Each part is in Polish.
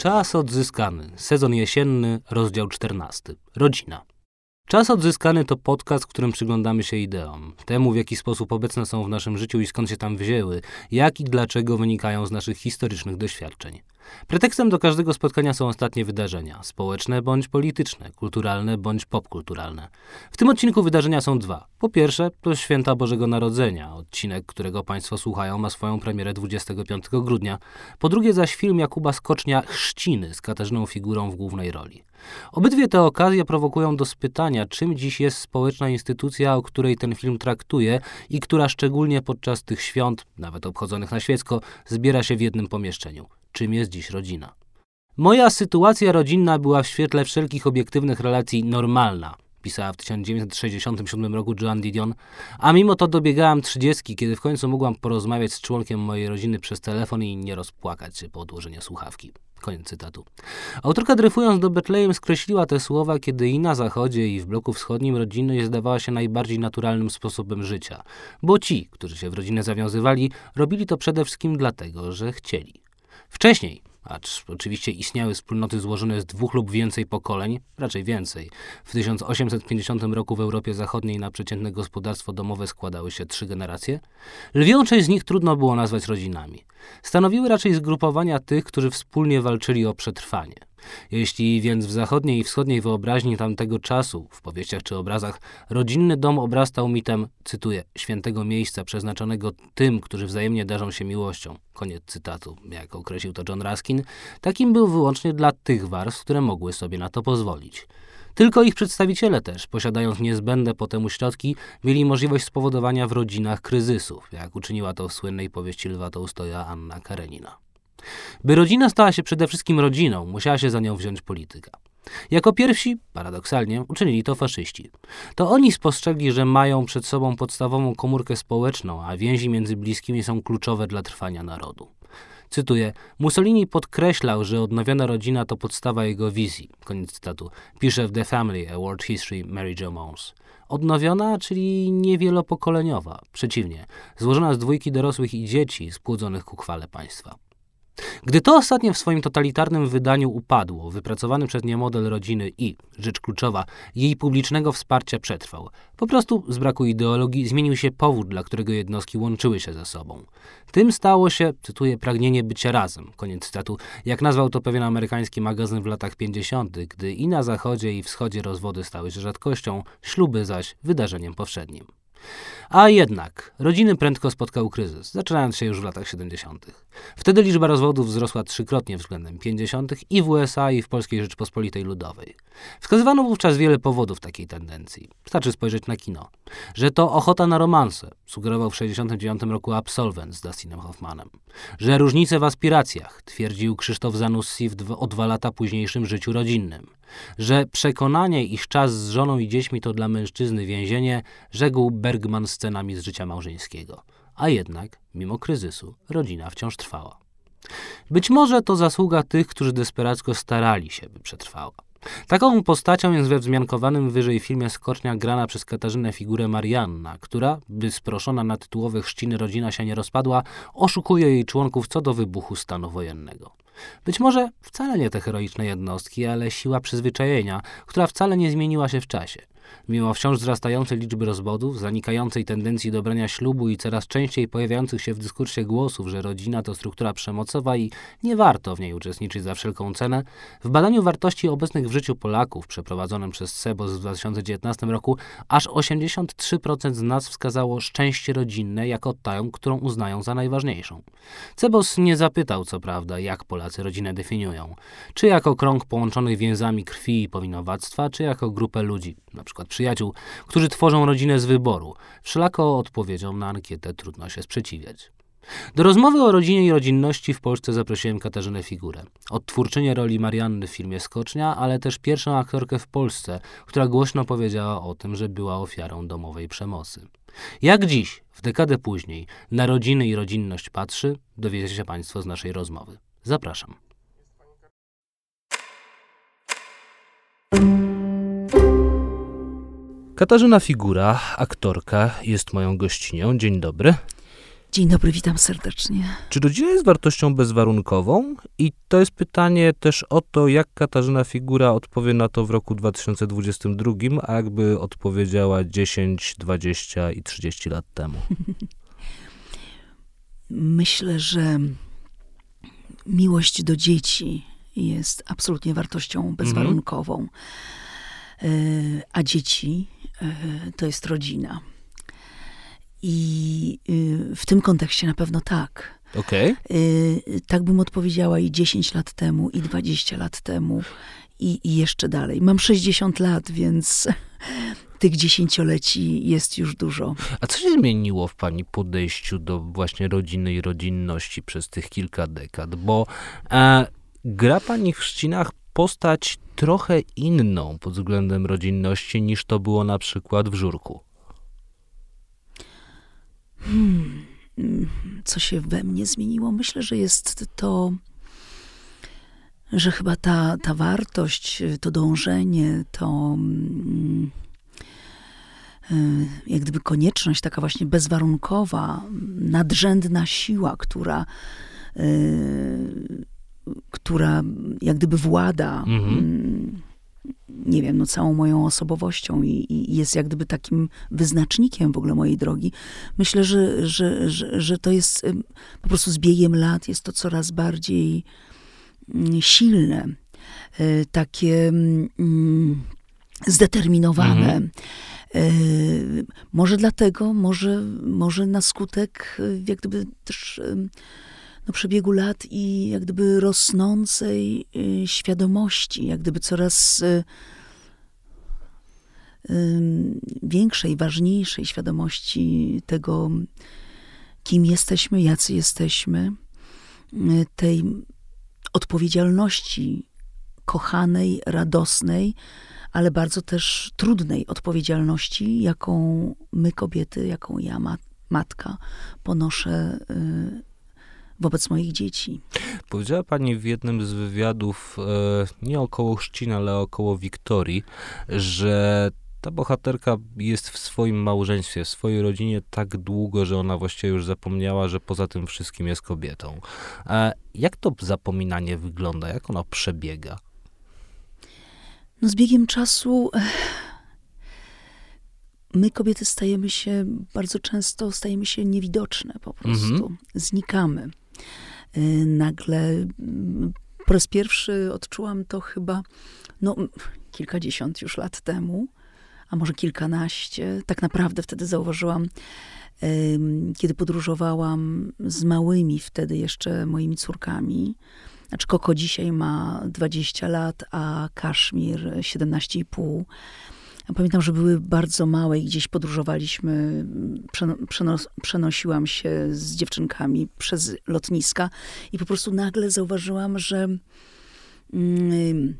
Czas odzyskany. Sezon jesienny, rozdział 14. Rodzina. Czas odzyskany to podcast, w którym przyglądamy się ideom, temu w jaki sposób obecne są w naszym życiu i skąd się tam wzięły, jak i dlaczego wynikają z naszych historycznych doświadczeń. Pretekstem do każdego spotkania są ostatnie wydarzenia społeczne bądź polityczne, kulturalne bądź popkulturalne. W tym odcinku wydarzenia są dwa. Po pierwsze, to święta Bożego Narodzenia. Odcinek, którego Państwo słuchają, ma swoją premierę 25 grudnia. Po drugie, zaś film Jakuba Skocznia Chrzciny z Katarzyną Figurą w głównej roli. Obydwie te okazje prowokują do spytania, czym dziś jest społeczna instytucja, o której ten film traktuje i która szczególnie podczas tych świąt, nawet obchodzonych na świecko, zbiera się w jednym pomieszczeniu czym jest dziś rodzina. Moja sytuacja rodzinna była w świetle wszelkich obiektywnych relacji normalna, pisała w 1967 roku Joan Didion, a mimo to dobiegałam trzydziestki, kiedy w końcu mogłam porozmawiać z członkiem mojej rodziny przez telefon i nie rozpłakać się po odłożeniu słuchawki. Koniec cytatu. Autorka dryfując do Betlejem skreśliła te słowa, kiedy i na zachodzie, i w bloku wschodnim rodzinność zdawała się najbardziej naturalnym sposobem życia, bo ci, którzy się w rodzinę zawiązywali, robili to przede wszystkim dlatego, że chcieli. Wcześniej, acz oczywiście istniały wspólnoty złożone z dwóch lub więcej pokoleń, raczej więcej. W 1850 roku w Europie Zachodniej na przeciętne gospodarstwo domowe składały się trzy generacje. Lwią część z nich trudno było nazwać rodzinami. Stanowiły raczej zgrupowania tych, którzy wspólnie walczyli o przetrwanie. Jeśli więc w zachodniej i wschodniej wyobraźni tamtego czasu, w powieściach czy obrazach, rodzinny dom obrastał mitem, cytuję, świętego miejsca przeznaczonego tym, którzy wzajemnie darzą się miłością, koniec cytatu, jak określił to John Ruskin, takim był wyłącznie dla tych warstw, które mogły sobie na to pozwolić. Tylko ich przedstawiciele też, posiadając niezbędne po temu środki, mieli możliwość spowodowania w rodzinach kryzysów, jak uczyniła to w słynnej powieści Lwa Tołstoja Anna Karenina. By rodzina stała się przede wszystkim rodziną, musiała się za nią wziąć polityka. Jako pierwsi, paradoksalnie, uczynili to faszyści. To oni spostrzegli, że mają przed sobą podstawową komórkę społeczną, a więzi między bliskimi są kluczowe dla trwania narodu. Cytuję: Mussolini podkreślał, że odnowiona rodzina to podstawa jego wizji. Koniec cytatu. Pisze w The Family, A World History Mary Jo Mons. Odnowiona, czyli niewielopokoleniowa. Przeciwnie, złożona z dwójki dorosłych i dzieci spłodzonych ku chwale państwa. Gdy to ostatnie w swoim totalitarnym wydaniu upadło, wypracowany przez nie model rodziny i, rzecz kluczowa, jej publicznego wsparcia przetrwał. Po prostu z braku ideologii zmienił się powód, dla którego jednostki łączyły się ze sobą. Tym stało się, cytuję, pragnienie bycia razem, koniec cytatu, jak nazwał to pewien amerykański magazyn w latach 50., gdy i na zachodzie i wschodzie rozwody stały się rzadkością, śluby zaś wydarzeniem powszednim. A jednak rodziny prędko spotkał kryzys, zaczynając się już w latach 70. Wtedy liczba rozwodów wzrosła trzykrotnie względem 50. i w USA, i w Polskiej Rzeczpospolitej Ludowej. Wskazywano wówczas wiele powodów takiej tendencji. Wystarczy spojrzeć na kino. Że to ochota na romanse, sugerował w 69 roku Absolvent z Dustinem Hoffmanem. Że różnice w aspiracjach, twierdził Krzysztof Zanussi w o dwa lata późniejszym życiu rodzinnym że przekonanie, iż czas z żoną i dziećmi to dla mężczyzny więzienie, rzekł Bergman scenami z życia małżeńskiego. A jednak, mimo kryzysu, rodzina wciąż trwała. Być może to zasługa tych, którzy desperacko starali się, by przetrwała. Taką postacią jest we wzmiankowanym wyżej filmie Skocznia grana przez Katarzynę figurę Marianna, która, by sproszona na tytułowe chrzciny rodzina się nie rozpadła, oszukuje jej członków co do wybuchu stanu wojennego. Być może wcale nie te heroiczne jednostki, ale siła przyzwyczajenia, która wcale nie zmieniła się w czasie. Mimo wciąż wzrastającej liczby rozwodów, zanikającej tendencji do brania ślubu i coraz częściej pojawiających się w dyskursie głosów, że rodzina to struktura przemocowa i nie warto w niej uczestniczyć za wszelką cenę, w badaniu wartości obecnych w życiu Polaków przeprowadzonym przez CEBOS w 2019 roku aż 83% z nas wskazało szczęście rodzinne jako tę, którą uznają za najważniejszą. CEBOS nie zapytał, co prawda, jak Polacy rodzinę definiują. Czy jako krąg połączonych więzami krwi i powinowactwa, czy jako grupę ludzi, np przykład przyjaciół, którzy tworzą rodzinę z wyboru. Wszelako odpowiedzią na ankietę trudno się sprzeciwiać. Do rozmowy o rodzinie i rodzinności w Polsce zaprosiłem Katarzynę Figurę. Odtwórczynię roli Marianny w filmie Skocznia, ale też pierwszą aktorkę w Polsce, która głośno powiedziała o tym, że była ofiarą domowej przemocy. Jak dziś, w dekadę później, na rodziny i rodzinność patrzy, dowiecie się Państwo z naszej rozmowy. Zapraszam. Katarzyna Figura, aktorka, jest moją gościnią. Dzień dobry. Dzień dobry, witam serdecznie. Czy rodzina jest wartością bezwarunkową? I to jest pytanie też o to, jak Katarzyna Figura odpowie na to w roku 2022, a jakby odpowiedziała 10, 20 i 30 lat temu. Myślę, że miłość do dzieci jest absolutnie wartością mhm. bezwarunkową, mhm. a dzieci e, to jest rodzina. I y, w tym kontekście na pewno tak. Okay. Tak bym odpowiedziała i 10 lat temu, i 20 lat temu, i, i jeszcze dalej. Mam 60 lat, więc tych dziesięcioleci jest już dużo. A co się zmieniło w pani podejściu do właśnie rodziny i rodzinności przez tych kilka dekad? Bo e, gra pani w Chrzcinach postać trochę inną pod względem rodzinności niż to było na przykład w Żurku. Hmm, co się we mnie zmieniło? Myślę, że jest to, że chyba ta, ta wartość, to dążenie, to mm, y, jak gdyby konieczność, taka właśnie bezwarunkowa, nadrzędna siła, która, y, która jak gdyby włada. Mhm mm, nie wiem, no całą moją osobowością i, i, jest jak gdyby takim wyznacznikiem w ogóle mojej drogi. Myślę, że, że, że, że to jest po prostu z biegiem lat, jest to coraz bardziej mm, silne, e, takie mm, zdeterminowane. Mhm. E, może dlatego, może, może na skutek e, jak gdyby też no, przebiegu lat i jak gdyby rosnącej y, świadomości, jak gdyby coraz y, większej, ważniejszej świadomości tego, kim jesteśmy, jacy jesteśmy, y, tej odpowiedzialności kochanej, radosnej, ale bardzo też trudnej odpowiedzialności, jaką my kobiety, jaką ja, matka, ponoszę wobec moich dzieci. Powiedziała pani w jednym z wywiadów, e, nie około Chrzcin, ale około Wiktorii, że ta bohaterka jest w swoim małżeństwie, w swojej rodzinie tak długo, że ona właściwie już zapomniała, że poza tym wszystkim jest kobietą. A jak to zapominanie wygląda? Jak ono przebiega? No z biegiem czasu my kobiety stajemy się bardzo często stajemy się niewidoczne po prostu. Mhm. Znikamy. Y, nagle mm, po raz pierwszy odczułam to chyba no, kilkadziesiąt już lat temu, a może kilkanaście. Tak naprawdę wtedy zauważyłam, kiedy podróżowałam z małymi wtedy jeszcze moimi córkami. Znaczy Koko dzisiaj ma 20 lat, a Kaszmir 17,5. Pamiętam, że były bardzo małe i gdzieś podróżowaliśmy, przenos przenosiłam się z dziewczynkami przez lotniska i po prostu nagle zauważyłam, że mm,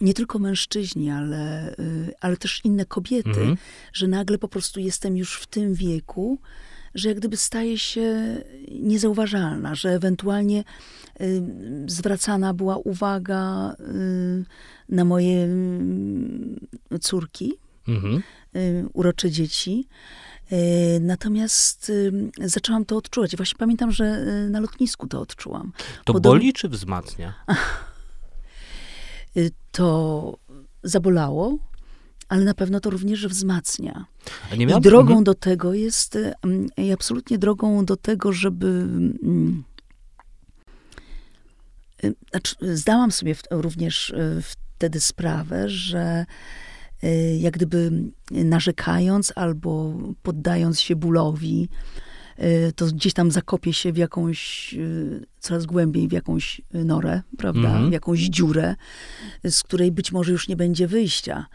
nie tylko mężczyźni, ale, y, ale też inne kobiety, mhm. że nagle po prostu jestem już w tym wieku, że jak gdyby staje się niezauważalna, że ewentualnie y, zwracana była uwaga y, na moje y, córki, mhm. Y, urocze dzieci. Y, natomiast zaczęłam to odczuwać. Właśnie pamiętam, że na lotnisku to odczułam. To Podob... boli czy wzmacnia? To zabolało, ale na pewno to również wzmacnia. I drogą mhm. do tego jest, i absolutnie drogą do tego, żeby. Mm, znaczy, zdałam sobie również wtedy sprawę, że jak gdyby narzekając albo poddając się bólowi, Y, to gdzieś tam zakopie się w jakąś, y, coraz głębiej w jakąś norę, prawda, mhm. w jakąś dziurę, z której być może już nie będzie wyjścia.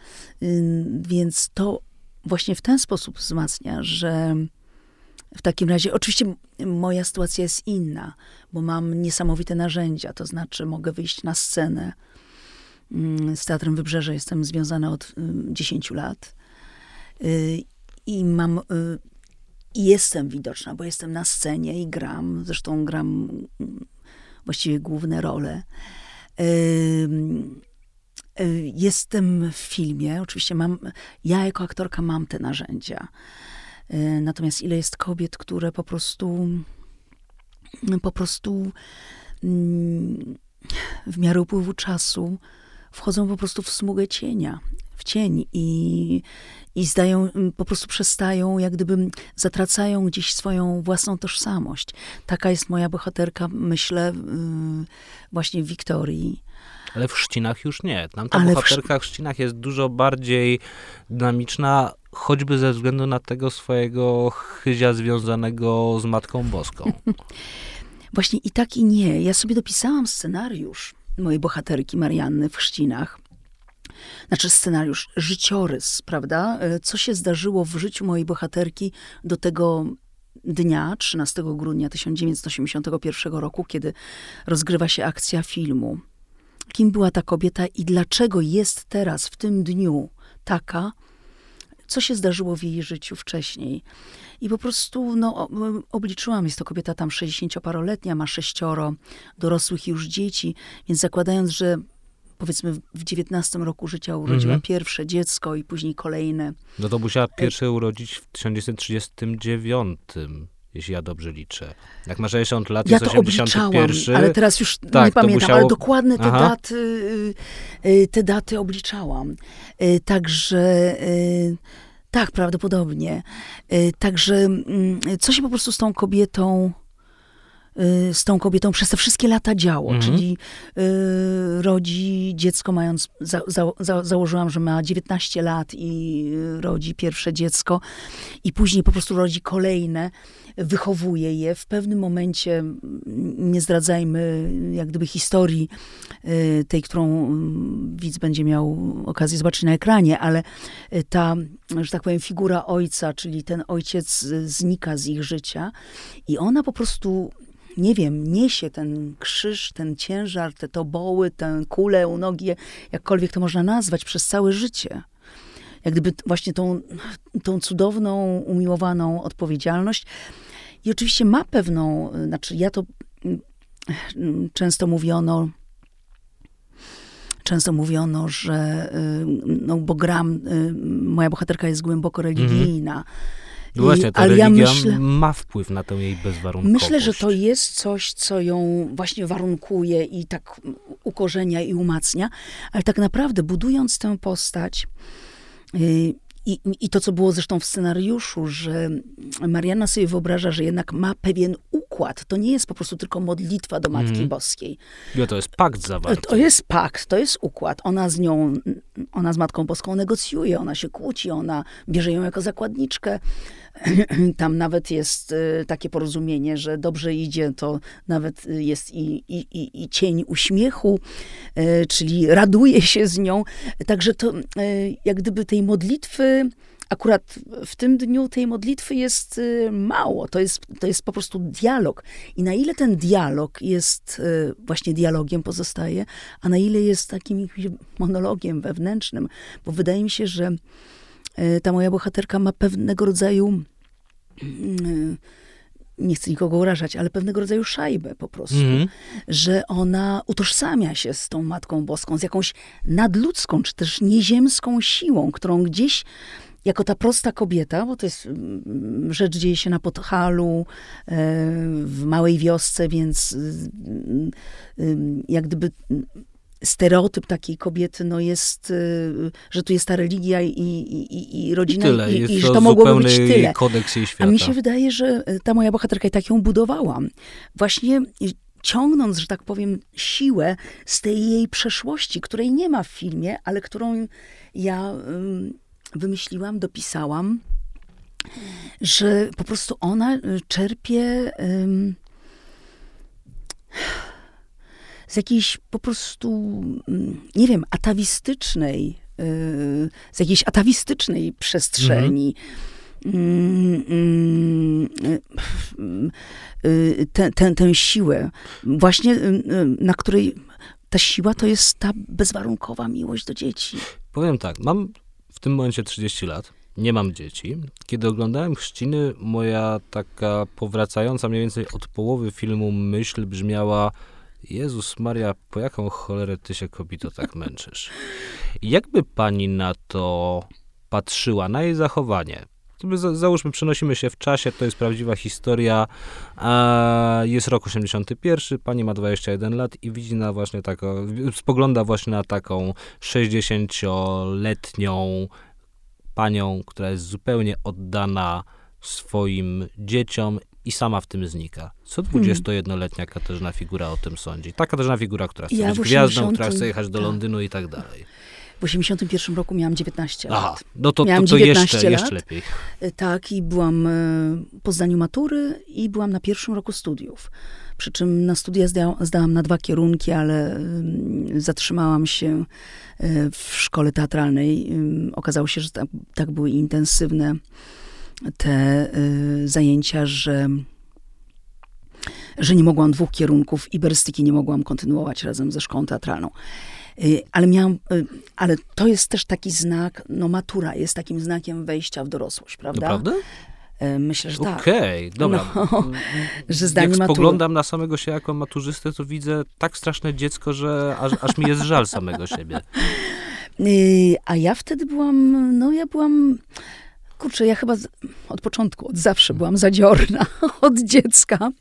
Y, więc to właśnie w ten sposób wzmacnia, że w takim razie, oczywiście moja sytuacja jest inna, bo mam niesamowite narzędzia, to znaczy mogę wyjść na scenę. Mm, z Teatrem Wybrzeże jestem związana od 10 lat i mam i jestem widoczna, bo jestem na scenie i gram. Zresztą gram mm, właściwie główne role. Jestem w filmie, oczywiście mam, ja jako aktorka mam te narzędzia. Natomiast ile jest kobiet, które po prostu po prostu mm, w miarę upływu czasu wchodzą po prostu w smugę cienia, w cień i, i zdają, po prostu przestają, jak gdyby zatracają gdzieś swoją własną tożsamość. Taka jest moja bohaterka, myślę, właśnie w Wiktorii. Ale w Chrzcinach już nie. Tam ta Ale bohaterka w Chrzcinach jest dużo bardziej dynamiczna, choćby ze względu na tego swojego chyzia związanego z Matką Boską. Właśnie i tak i nie. Ja sobie dopisałam scenariusz mojej bohaterki Marianny w Chrzcinach. Znaczy scenariusz, życiorys, prawda? E, co się zdarzyło w życiu mojej bohaterki do tego dnia, 13 grudnia 1981 roku, kiedy rozgrywa się akcja filmu. Kim była ta kobieta i dlaczego jest teraz, w tym dniu, taka, co się zdarzyło w jej życiu wcześniej. I po prostu no, obliczyłam, jest to kobieta tam 60-paroletnia, ma sześcioro dorosłych już dzieci, więc zakładając, że powiedzmy w 19 roku życia urodziła mhm. pierwsze dziecko i później kolejne. No to musiała pierwsze urodzić w 1939 jeśli ja dobrze liczę. Jak ma 60 lat, ja jest 81. ale teraz już tak, nie pamiętam, musiało... ale dokładne te daty, y, y, te daty obliczałam. Y, także tak, prawdopodobnie. Także mm, co się po prostu z tą kobietą z tą kobietą przez te wszystkie lata działo, mhm. czyli y, rodzi dziecko mając, za, za, za, założyłam, że ma 19 lat i rodzi pierwsze dziecko i później po prostu rodzi kolejne wychowuje je. W pewnym momencie, nie zdradzajmy jak gdyby historii y, tej, którą mm, widz będzie miał okazję zobaczyć na ekranie, ale y, ta, że tak powiem, figura ojca, czyli ten ojciec znika z ich życia i ona po prostu nie wiem, niesie ten krzyż, ten ciężar, te toboły, tę kulę u nogi, jakkolwiek to można nazwać, przez całe życie. Jak gdyby właśnie tą, tą cudowną, umiłowaną odpowiedzialność. I oczywiście ma pewną, znaczy ja to mm, często mówiono, często mówiono, że y, no bo gram, y, moja bohaterka jest głęboko religijna. Mm no właśnie, ta ale ja myślę, ma wpływ na tę jej bezwarunkowość. Myślę, że to jest coś, co ją właśnie warunkuje i tak ukorzenia i umacnia, ale tak naprawdę budując tę postać, y, i, I to, co było zresztą w scenariuszu, że Mariana sobie wyobraża, że jednak ma pewien układ. To nie jest po prostu tylko modlitwa do Matki mm. Boskiej. Ja, to jest pakt zawarty. To jest pakt, to jest układ. Ona z nią, ona z Matką Boską negocjuje, ona się kłóci, ona bierze ją jako zakładniczkę. Tam nawet jest y, takie porozumienie, że dobrze idzie, to nawet jest i, i, i, i cień uśmiechu, y, czyli raduje się z nią. Także to y, jak gdyby tej modlitwy akurat w tym dniu tej modlitwy jest mało. To jest, to jest po prostu dialog. I na ile ten dialog jest właśnie dialogiem pozostaje, a na ile jest takim monologiem wewnętrznym, bo wydaje mi się, że E, ta moja bohaterka ma pewnego rodzaju mm, nie chcę nikogo urażać, ale pewnego rodzaju szajbę po prostu, mm. że ona utożsamia się z tą Matką Boską, z jakąś nadludzką, czy też nieziemską siłą, którą gdzieś jako ta prosta kobieta, bo to jest mm, rzecz dzieje się na Podhalu, e, w małej wiosce, więc mm, jak gdyby stereotyp takiej kobiety no jest, y, że tu jest ta religia i, i, i rodzina I, tyle. i, i że to mogłoby być tyle. kodeks jej świata. A mi się wydaje, że ta moja bohaterka i tak ją budowałam. Właśnie ciągnąc, że tak powiem, siłę z tej jej przeszłości, której nie ma w filmie, ale którą ja wymyśliłam, dopisałam, że po prostu ona y, czerpie z jakiejś po prostu, mm, nie wiem, atawistycznej, y, z jakiejś atawistycznej przestrzeni. Y, tę, tę, tę siłę, właśnie na której ta siła to jest ta bezwarunkowa miłość do dzieci. Powiem tak, mam tym momencie 30 lat, nie mam dzieci. Kiedy oglądałem Chrzciny, moja taka powracająca mniej więcej od połowy filmu myśl brzmiała Jezus Maria, po jaką cholerę ty się kobito tak męczysz? Jakby pani na to patrzyła, na jej zachowanie? Załóżmy, przenosimy się w czasie, to jest prawdziwa historia. Jest rok 81, pani ma 21 lat i widzi na właśnie taką, spogląda właśnie na taką 60-letnią panią, która jest zupełnie oddana swoim dzieciom i sama w tym znika. Co 21-letnia hmm. Katarzyna Figura o tym sądzi? Ta Katarzyna Figura, która chce ja być 80... gwiazdą, która chce jechać do tak. Londynu i tak dalej. W 81 roku miałam 19 Aha, lat. no to, miałam to, to jeszcze, jeszcze lepiej. E, tak, i byłam e, po zdaniu matury i byłam na pierwszym roku studiów. Przy czym na studia zdałam, zdałam na dwa kierunki, ale zatrzymałam się e, w szkole teatralnej. Okazało się, że tak, tak były intensywne te zajęcia, że że nie mogłam dwóch kierunków iberystyki nie mogłam kontynuować razem ze szkołą teatralną. Y, ale miałam, y, ale to jest też taki znak, no matura jest takim znakiem wejścia w dorosłość, prawda? Naprawdę? Y, myślę, że tak. Okej, okay, dobra. No, że zdanie Jak matury... spoglądam na samego się jako maturzystę, to widzę tak straszne dziecko, że aż, aż mi jest żal samego siebie. A ja wtedy byłam, no ja byłam, kurczę, ja chyba od początku, od zawsze byłam zadziorna, od dziecka.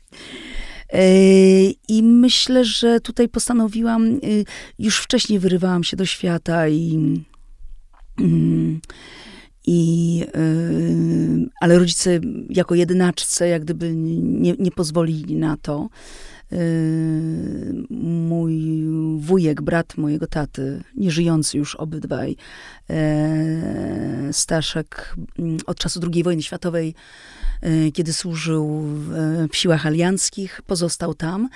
I myślę, że tutaj postanowiłam, yy, już wcześniej wyrywałam się do świata i. Mm, I, yy, ale rodzice jako jedynaczce jak gdyby nie, nie pozwolili na to. Mój wujek, brat mojego taty, nieżyjący już obydwaj, Staszek mm, od czasu II wojny światowej Y, kiedy służył w siłach alianckich, pozostał tam.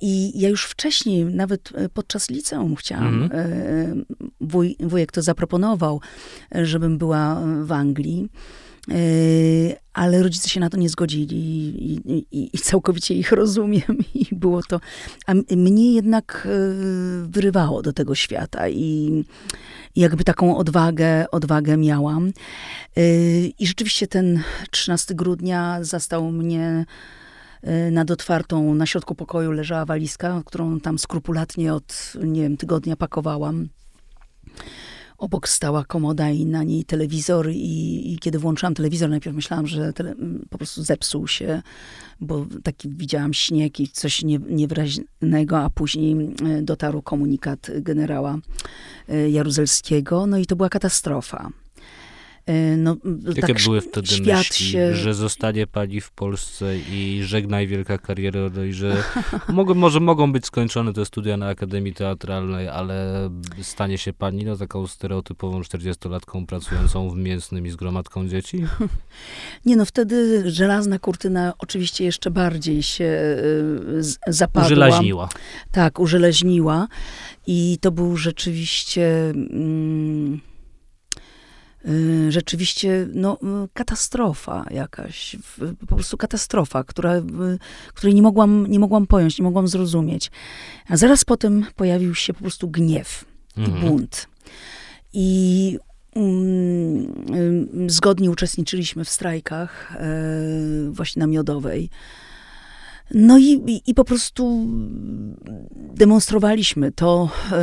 I ja już wcześniej, nawet y, podczas liceum chciałam, mm. wuj, wujek to zaproponował, żebym była w Anglii. Ale rodzice się na to nie zgodzili i, i, i, całkowicie ich rozumiem. I było to. A mnie jednak wyrywało do tego świata i jakby taką odwagę, odwagę miałam. Y, I rzeczywiście ten 13 grudnia zastał mnie y, nad otwartą, na środku pokoju leżała walizka, którą tam skrupulatnie od, nie wiem, tygodnia pakowałam. Obok stała komoda i na niej telewizor i, i kiedy włączyłam telewizor, najpierw myślałam, że tele, po prostu zepsuł się, bo taki widziałam śnieg i coś nie, niewyraźnego, a później dotarł komunikat generała e, Jaruzelskiego, no i to była katastrofa. E, no, Jakie tak były wtedy świat myśli, się... że zostanie pani w Polsce i żegnaj wielka kariera, no i że mogą, może mogą być skończone te studia na Akademii Teatralnej, ale stanie się pani no, taką stereotypową 40-latką pracującą w mięsnym i z gromadką dzieci? Nie no, wtedy żelazna kurtyna oczywiście jeszcze bardziej się y, zapadła. Użelaźniła. Tak, użeleźniła i to był rzeczywiście... Mm, rzeczywiście no, y, katastrofa jakaś, po prostu katastrofa, która, y, której nie mogłam, nie mogłam pojąć, nie mogłam zrozumieć. A zaraz potem pojawił się po prostu gniew mhm. i bunt. I um, zgodnie uczestniczyliśmy w strajkach e, właśnie na Miodowej. No i, i, po prostu demonstrowaliśmy to, e,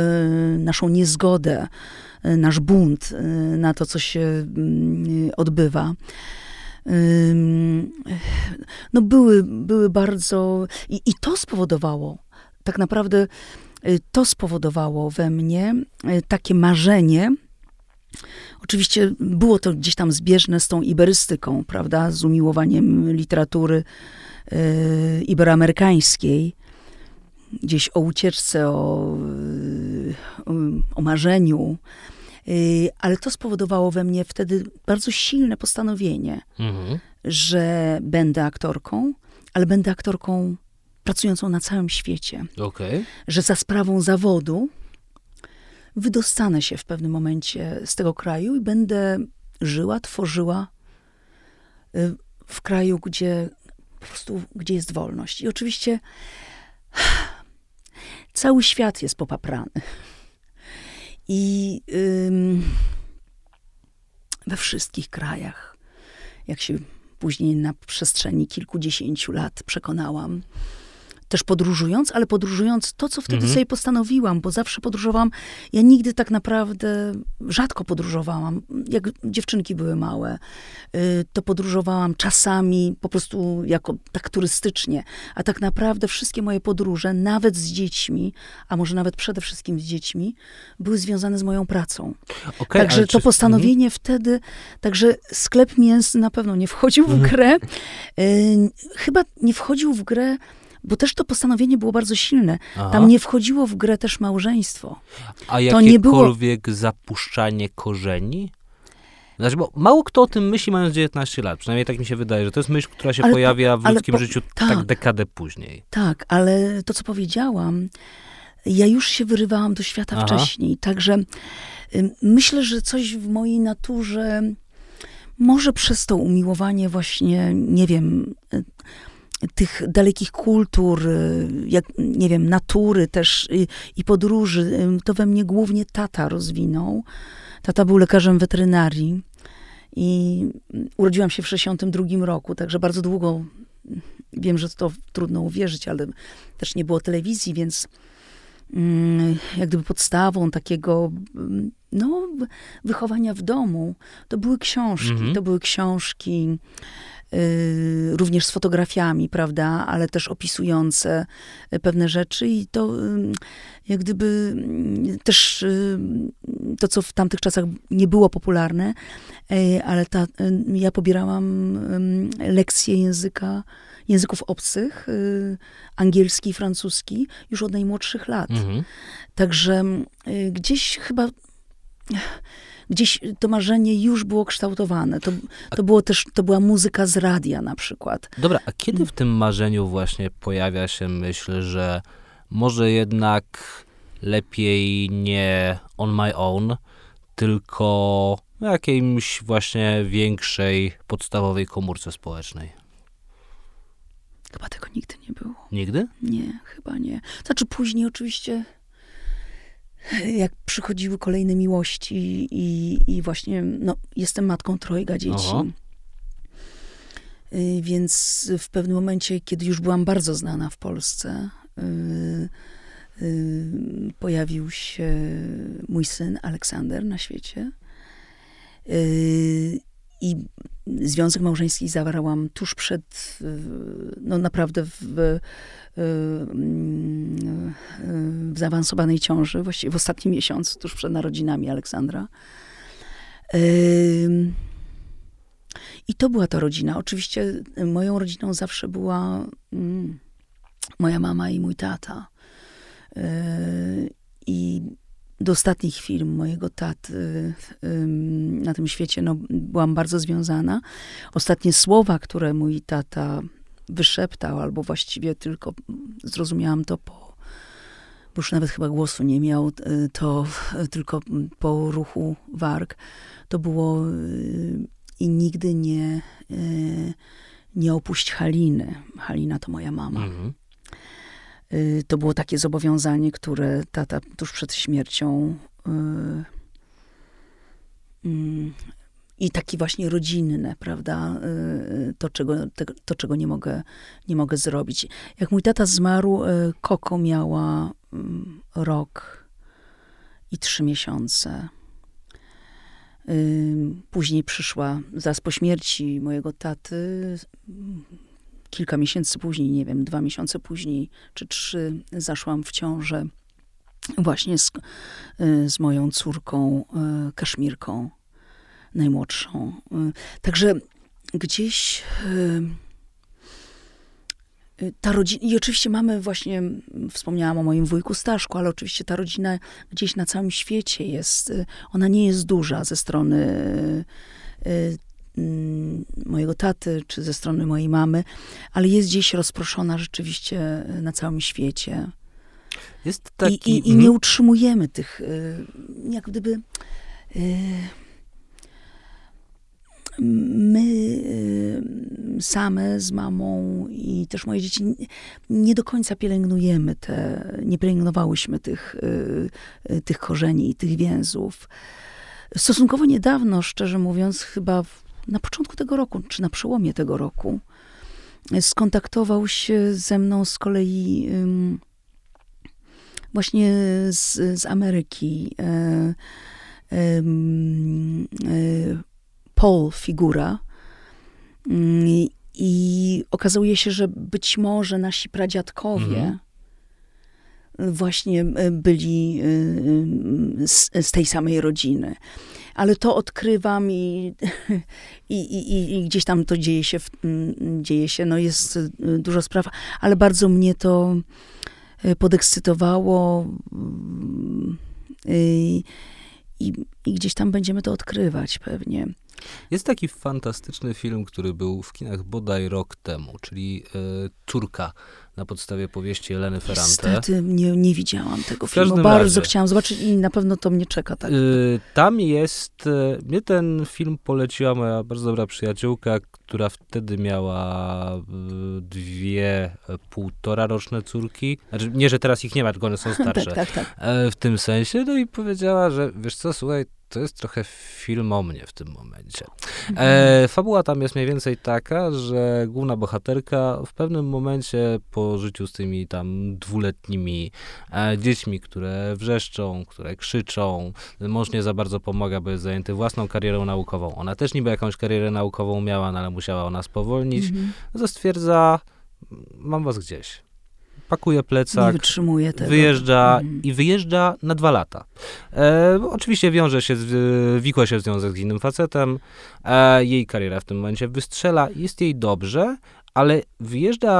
naszą niezgodę nasz bunt e, na to, co się mm, odbywa. No były, były bardzo... I, I to spowodowało, tak naprawdę e, to spowodowało we mnie takie marzenie, Oczywiście było to gdzieś tam zbieżne z tą iberystyką, prawda, z umiłowaniem literatury iberoamerykańskiej gdzieś o ucieczce, o, o marzeniu, y, ale to spowodowało we mnie wtedy bardzo silne postanowienie, mhm. że będę aktorką, ale będę aktorką pracującą na całym świecie. Okay. Że za sprawą zawodu wydostanę się w pewnym momencie z tego kraju i będę żyła, tworzyła y, w kraju, gdzie po prostu, gdzie jest wolność. I oczywiście Cały świat jest popaprany. I we wszystkich krajach, jak się później na przestrzeni kilkudziesięciu lat przekonałam, też podróżując, ale podróżując to, co wtedy mhm. sobie postanowiłam, bo zawsze podróżowałam. Ja nigdy tak naprawdę rzadko podróżowałam. Jak dziewczynki były małe, y, to podróżowałam czasami po prostu jako tak turystycznie. A tak naprawdę wszystkie moje podróże, nawet z dziećmi, a może nawet przede wszystkim z dziećmi, były związane z moją pracą. Okay, także to postanowienie mhm. wtedy, także sklep mięsny na pewno nie wchodził w mhm. grę. Y, chyba nie wchodził w grę bo też to postanowienie było bardzo silne. Aha. Tam nie wchodziło w grę też małżeństwo. A jakiekolwiek było... zapuszczanie korzeni? Znaczy, bo mało kto o tym myśli mając 19 lat. Przynajmniej tak mi się wydaje, że to jest myśl, która się ale, pojawia w ludzkim po, życiu tak, tak dekadę później. Tak, ale to, co powiedziałam, ja już się wyrywałam do świata Aha. wcześniej. Także y, myślę, że coś w mojej naturze może przez to umiłowanie właśnie, nie wiem, y, tych dalekich kultur, y, jak, nie wiem, natury też i, i podróży, to we mnie głównie tata rozwinął. Tata był lekarzem weterynarii i urodziłam się w 62 roku, także bardzo długo, wiem, że to trudno uwierzyć, ale też nie było telewizji, więc mm, jak gdyby podstawą takiego mm, no, wychowania w domu to były książki. Mhm. To były książki Y, również z fotografiami, prawda, ale też opisujące pewne rzeczy i to y, jak gdyby y, też to, co w tamtych czasach nie było popularne, ale ta, ja pobierałam lekcje języka, języków obcych, angielski, francuski, już od najmłodszych lat. Mhm. Także gdzieś chyba gdzieś to marzenie już było kształtowane. To, to było też, to była muzyka z radia na przykład. Dobra, a kiedy w tym marzeniu właśnie pojawia się myśl, że może jednak lepiej nie on my own, tylko jakiejś właśnie większej, podstawowej komórce społecznej? Chyba tego nigdy nie było. Nigdy? Nie, chyba nie. Znaczy później oczywiście jak przychodziły kolejne miłości i, i właśnie, no, jestem matką trojga dzieci. Aha. Y, więc w pewnym momencie, kiedy już byłam bardzo znana w Polsce, y, y, pojawił się mój syn Aleksander na świecie. I związek małżeński zawarłam tuż przed, no naprawdę w, w zaawansowanej ciąży, właściwie w ostatnim miesiącu, tuż przed narodzinami Aleksandra. I to była ta rodzina. Oczywiście moją rodziną zawsze była mm, moja mama i mój tata. I do ostatnich chwil mojego taty na tym świecie no, byłam bardzo związana. Ostatnie słowa, które mój tata wyszeptał, albo właściwie tylko zrozumiałam to po, bo już nawet chyba głosu nie miał, y, to tylko po ruchu warg, to było y, i nigdy nie, y, nie opuść Haliny. Halina to moja mama. Mhm. To było takie zobowiązanie, które tata tuż przed śmiercią mm, i takie właśnie rodzinne, prawda? Y, to, czego, to, czego nie mogę, nie mogę zrobić. Jak mój tata zmarł, y, Koko miała mm, rok i trzy miesiące. Y, później przyszła, zaraz po śmierci mojego taty, kilka miesięcy później, nie wiem, dwa miesiące później, czy trzy, zaszłam w ciążę właśnie z, z moją córką Kaszmirką najmłodszą. Y, także gdzieś y, y, ta rodzina, i oczywiście mamy właśnie, wspomniałam o moim wujku Staszku, ale oczywiście ta rodzina gdzieś na całym świecie jest, ona nie jest duża ze strony mojego taty, czy ze strony mojej mamy, ale jest gdzieś rozproszona rzeczywiście na całym świecie. Jest taki... I, i, i nie mhm. utrzymujemy tych, jak gdyby my y, same z mamą i też moje dzieci nie do końca pielęgnujemy te, nie pielęgnowałyśmy tych, y, y, tych korzeni i tych więzów. Stosunkowo niedawno, szczerze mówiąc, chyba na początku tego roku, czy na przełomie tego roku, skontaktował się ze mną z kolei właśnie z, z Ameryki. E, e, Paul Figura. Mm, I okazuje się, że być może nasi pradziadkowie mhm. właśnie e, byli z, z, tej samej rodziny. Ale to odkrywam i, i, i, i, gdzieś tam to dzieje się, dzieje się, no jest dużo spraw, ale bardzo mnie to Y, podekscytowało y, i, i, i gdzieś tam będziemy to odkrywać pewnie. Jest taki fantastyczny film, który był w kinach bodaj rok temu, czyli y, Córka na podstawie powieści Eleny Ferrante. Niestety nie, nie widziałam tego filmu. Bardzo razie, chciałam zobaczyć i na pewno to mnie czeka. Tak. Y, tam jest, y, mnie ten film poleciła moja bardzo dobra przyjaciółka, która wtedy miała dwie półtora roczne córki. Znaczy, nie, że teraz ich nie ma, tylko one są starsze. tak, tak, tak. W tym sensie. No i powiedziała, że wiesz co, słuchaj, to jest trochę film o mnie w tym momencie. Mhm. E, fabuła tam jest mniej więcej taka, że główna bohaterka w pewnym momencie po życiu z tymi tam dwuletnimi e, dziećmi, które wrzeszczą, które krzyczą, mąż nie za bardzo pomaga, bo jest zajęty własną karierą naukową. Ona też niby jakąś karierę naukową miała, no ale musiała ona spowolnić. Mhm. To stwierdza, mam was gdzieś pakuje plecak, wytrzymuje tego. wyjeżdża mm. i wyjeżdża na dwa lata. E, oczywiście wiąże się, z, wikła się w związek z innym facetem, e, jej kariera w tym momencie wystrzela, jest jej dobrze, ale wyjeżdża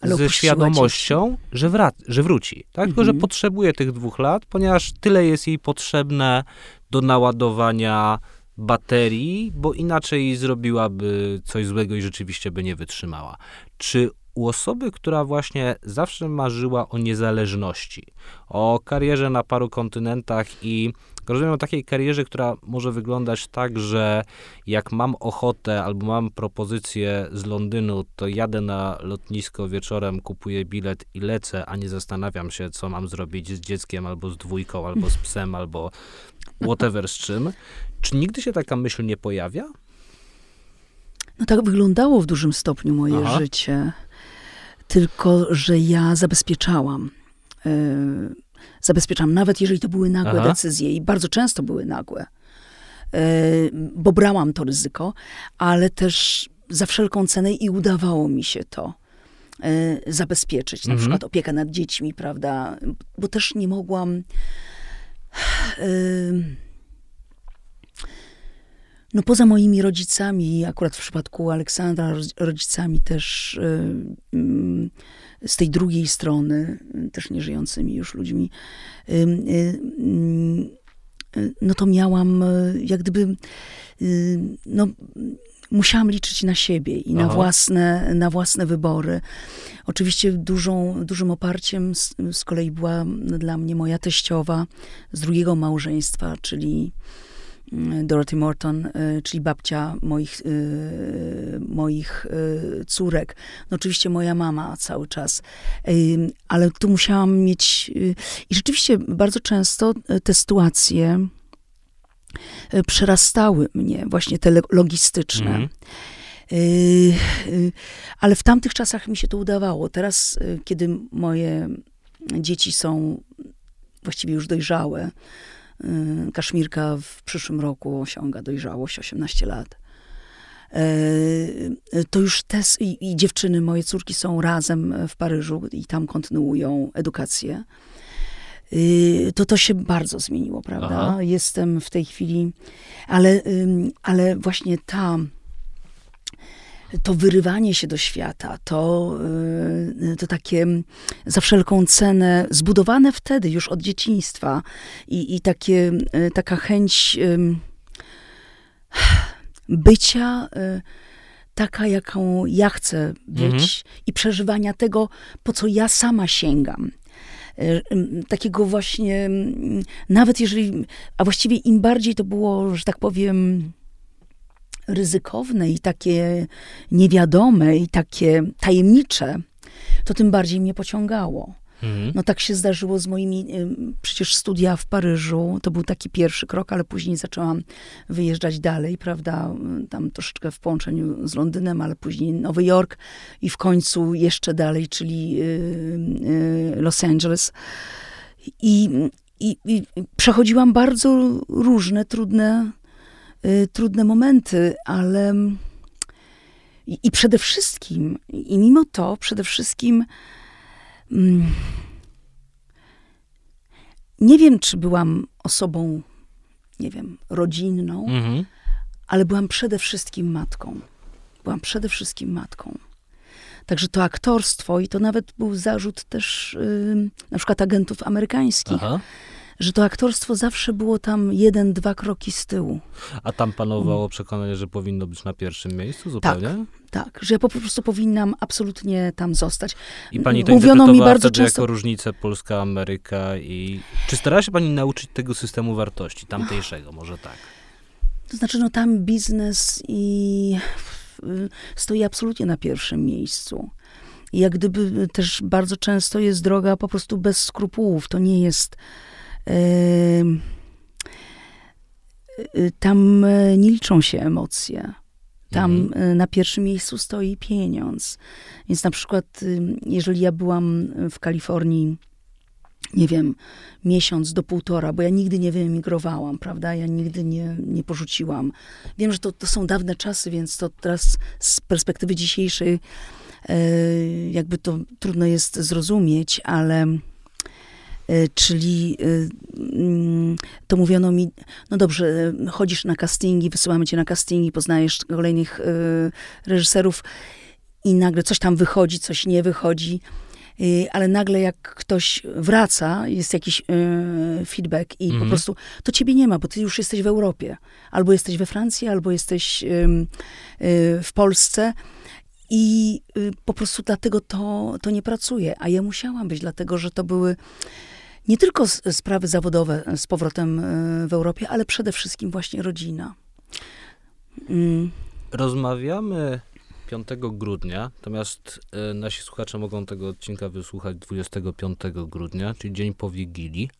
ale ze świadomością, że, wrac, że wróci. Tak? Tylko, że mhm. potrzebuje tych dwóch lat, ponieważ tyle jest jej potrzebne do naładowania baterii, bo inaczej zrobiłaby coś złego i rzeczywiście by nie wytrzymała. Czy u osoby, która właśnie zawsze marzyła o niezależności, o karierze na paru kontynentach i rozumiem o takiej karierze, która może wyglądać tak, że jak mam ochotę albo mam propozycję z Londynu, to jadę na lotnisko wieczorem, kupuję bilet i lecę, a nie zastanawiam się, co mam zrobić z dzieckiem albo z dwójką, albo z psem, albo whatever z czym. Czy nigdy się taka myśl nie pojawia? No tak wyglądało w dużym stopniu moje Aha. życie. Tylko, że ja zabezpieczałam. Yy, zabezpieczam, nawet jeżeli to były nagłe Aha. decyzje i bardzo często były nagłe, yy, bo brałam to ryzyko, ale też za wszelką cenę i udawało mi się to yy, zabezpieczyć. Na mhm. przykład opiekę nad dziećmi, prawda? Bo też nie mogłam. No poza moimi rodzicami, akurat w przypadku Aleksandra, rodzicami też y, y, z tej drugiej strony, też nieżyjącymi już ludźmi, y, no to miałam jak gdyby, no musiałam liczyć na siebie i na własne, na własne wybory. Oczywiście dużą, dużym oparciem z, z kolei była dla mnie moja teściowa z drugiego małżeństwa, czyli Mm, Dorothy Morton, y, czyli babcia moich, y, moich y, córek. No oczywiście moja mama cały czas. Ale tu musiałam mieć... I rzeczywiście bardzo często te sytuacje przerastały mnie, właśnie te logistyczne. Mm. Ale w tamtych czasach mi się to udawało. Teraz, kiedy moje dzieci są właściwie już dojrzałe, Kaszmirka w przyszłym roku osiąga dojrzałość 18 lat. Y, to już te i, i dziewczyny, moje córki są razem w Paryżu i tam kontynuują edukację. Y, to to się bardzo zmieniło, prawda? Aha. Jestem w tej chwili, ale, ale właśnie ta to wyrywanie się do świata, to, y, to takie za wszelką cenę, zbudowane wtedy już od dzieciństwa i, i takie, y, taka chęć bycia y, taka, jaką ja chcę być mhm. i przeżywania tego, po co ja sama sięgam takiego właśnie, nawet jeżeli, a właściwie im bardziej to było, że tak powiem, ryzykowne i takie niewiadome i takie tajemnicze, to tym bardziej mnie pociągało. Mhm. No tak się zdarzyło z moimi, przecież studia w Paryżu, to był taki pierwszy krok, ale później zaczęłam wyjeżdżać dalej, prawda, tam troszeczkę w połączeniu z Londynem, ale później Nowy Jork i w końcu jeszcze dalej, czyli y, y, Los Angeles. I, i, i przechodziłam bardzo różne, trudne, trudne momenty, ale i, i przede wszystkim, i mimo to, przede wszystkim mm, nie wiem, czy byłam osobą, nie wiem, rodzinną, mhm. ale byłam przede wszystkim matką. Byłam przede wszystkim matką. Także to aktorstwo, i to nawet był zarzut też yy, na przykład agentów amerykańskich, Aha że to aktorstwo zawsze było tam jeden, dwa kroki z tyłu. A tam panowało przekonanie, że powinno być na pierwszym miejscu zupełnie? Tak, tak że ja po prostu powinnam absolutnie tam zostać. I pani to Mówiono mi bardzo często jako różnicę Polska-Ameryka i czy starała się pani nauczyć tego systemu wartości, tamtejszego, może tak? To znaczy, no tam biznes i stoi absolutnie na pierwszym miejscu. Jak gdyby też bardzo często jest droga po prostu bez skrupułów. To nie jest tam e, nie liczą się emocje. Tam mhm. E, na pierwszym miejscu stoi pieniądz. Więc na przykład, jeżeli ja byłam w Kalifornii, nie wiem, miesiąc do półtora, bo ja nigdy nie wyemigrowałam, prawda? Ja nigdy nie, nie porzuciłam. Wiem, że to, to są dawne czasy, więc to teraz z perspektywy dzisiejszej e, jakby to trudno jest zrozumieć, ale czyli e, mm, to mówiono mi, no dobrze, chodzisz na castingi, wysyłamy cię na castingi, poznajesz kolejnych e, reżyserów i nagle coś tam wychodzi, coś nie wychodzi, ale nagle jak ktoś wraca, jest jakiś feedback i po mhm. prostu to ciebie nie ma, bo ty już jesteś w Europie. Albo jesteś we Francji, albo jesteś w Polsce. I y, po prostu dlatego to, to nie pracuje. A ja musiałam być, dlatego że to były nie tylko sprawy zawodowe z powrotem e, w Europie, ale przede wszystkim właśnie rodzina. Mm. Rozmawiamy 5 grudnia, natomiast e, nasi słuchacze mogą tego odcinka wysłuchać 25 grudnia, czyli dzień po Wigilii.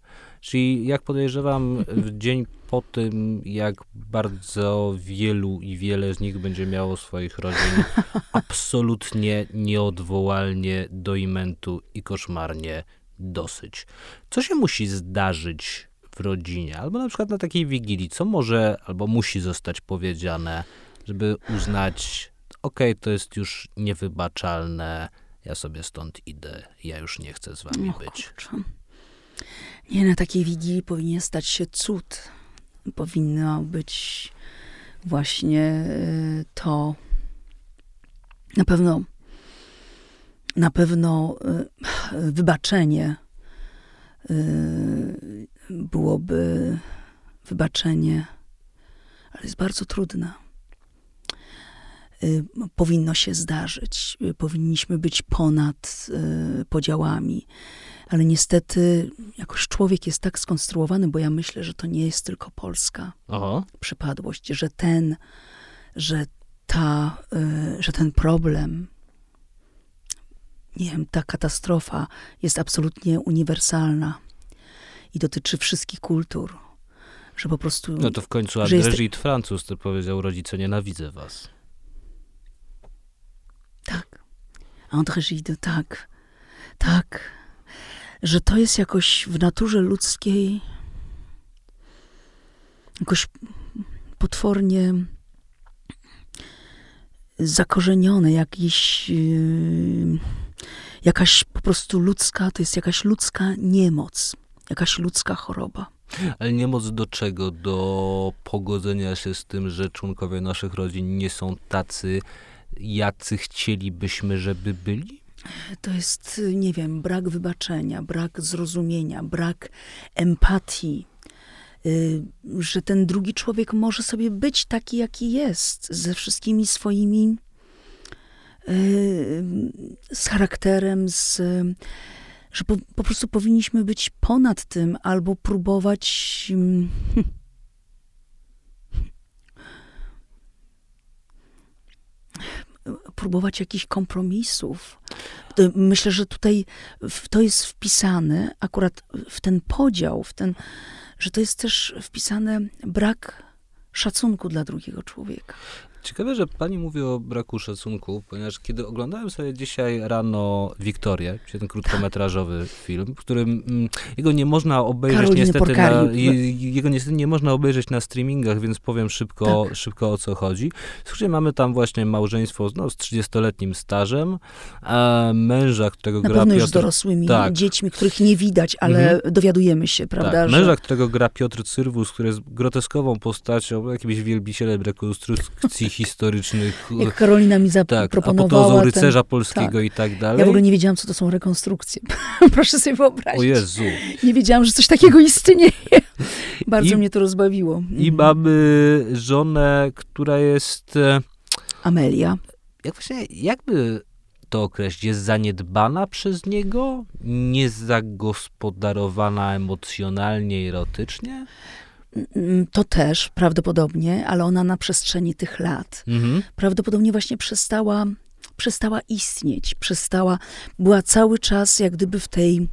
Czyli jak podejrzewam, w dzień po tym, jak bardzo wielu i wiele z nich będzie miało swoich rodzin absolutnie nieodwołalnie do imentu i koszmarnie dosyć. Co się musi zdarzyć w rodzinie, albo na przykład na takiej wigilii, co może albo musi zostać powiedziane, żeby uznać, okej, okay, to jest już niewybaczalne, ja sobie stąd idę, ja już nie chcę z wami być. Kurczę. Nie, na takiej wigilii powinien stać się cud. Powinno być właśnie y, to. Na pewno na pewno y, wybaczenie y, byłoby wybaczenie, ale jest bardzo trudne. Y, powinno się zdarzyć, powinniśmy być ponad podziałami, ale niestety jakoś człowiek jest tak skonstruowany, bo ja myślę, że to nie jest tylko polska Aha. przypadłość, że ten, że ta, że ten problem nie wiem, ta katastrofa jest absolutnie uniwersalna i dotyczy wszystkich kultur. Że po prostu. No to w końcu Andrzej jest... Francuz to powiedział: Rodzice, nienawidzę was. Tak. André Gide, tak. Tak. Że to jest jakoś w naturze ludzkiej jakoś potwornie zakorzenione, jakiś. Yy jakaś po prostu ludzka, to jest jakaś ludzka niemoc, jakaś ludzka choroba. Ale niemoc do czego? Do pogodzenia się z tym, że członkowie naszych rodzin nie są tacy, jacy chcielibyśmy, żeby byli? To jest, nie wiem, brak wybaczenia, brak zrozumienia, brak empatii, y, że ten drugi człowiek może sobie być taki, jaki jest, ze wszystkimi swoimi z charakterem, z, że po, po prostu powinniśmy być ponad tym albo próbować. Hmm, próbować jakichś kompromisów. myślę, że tutaj to jest wpisane akurat w ten podział, w ten, że to jest też wpisane brak szacunku dla drugiego człowieka. Ciekawe, że pani mówi o braku szacunku, ponieważ kiedy oglądałem sobie dzisiaj rano Wiktorię, ten krótkometrażowy film, w którym mm, jego nie można obejrzeć niestety na, jego niestety nie można obejrzeć na streamingach, więc powiem szybko, tak. szybko o co chodzi. W mamy tam właśnie małżeństwo no, z 30-letnim stażem, a męża, którego na gra pewno Piotr... już z dorosłymi tak. dziećmi, których nie widać, ale mhm. dowiadujemy się, prawda? Tak. Męża, że... którego gra Piotr Cyrwus, który jest groteskową postacią, jakimś wielbicielem rekonstrukcji historycznych. Jak Karolina mi zaproponowała. Tak, rycerza ten, polskiego tak. i tak dalej. Ja w ogóle nie wiedziałam, co to są rekonstrukcje. Proszę sobie wyobrazić. O Jezu. Nie wiedziałam, że coś takiego istnieje. Bardzo I, mnie to rozbawiło. I mhm. mamy żonę, która jest... E, Amelia. Jak właśnie, jakby to określić? Jest zaniedbana przez niego? Niezagospodarowana emocjonalnie, erotycznie? Mm, to też prawdopodobnie, ale ona na przestrzeni tych lat mhm. prawdopodobnie właśnie przestała, przestała istnieć, przestała, była cały czas jak gdyby w tej,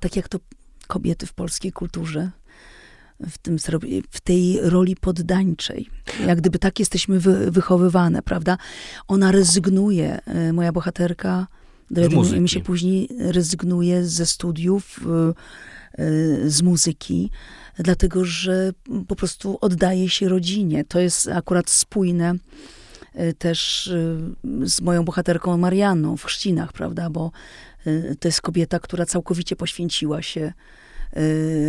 tak jak to kobiety w polskiej kulturze, w, tym, w tej roli poddańczej. Jak gdyby tak jesteśmy wy, wychowywane, prawda? Ona rezygnuje, e, moja bohaterka, dowiadujemy się później, rezygnuje ze studiów, Y, z muzyki, dlatego że po prostu oddaje się rodzinie. To jest akurat spójne y, też y, z moją bohaterką Marianną w Chrzcinach, prawda, bo to jest kobieta, która całkowicie poświęciła się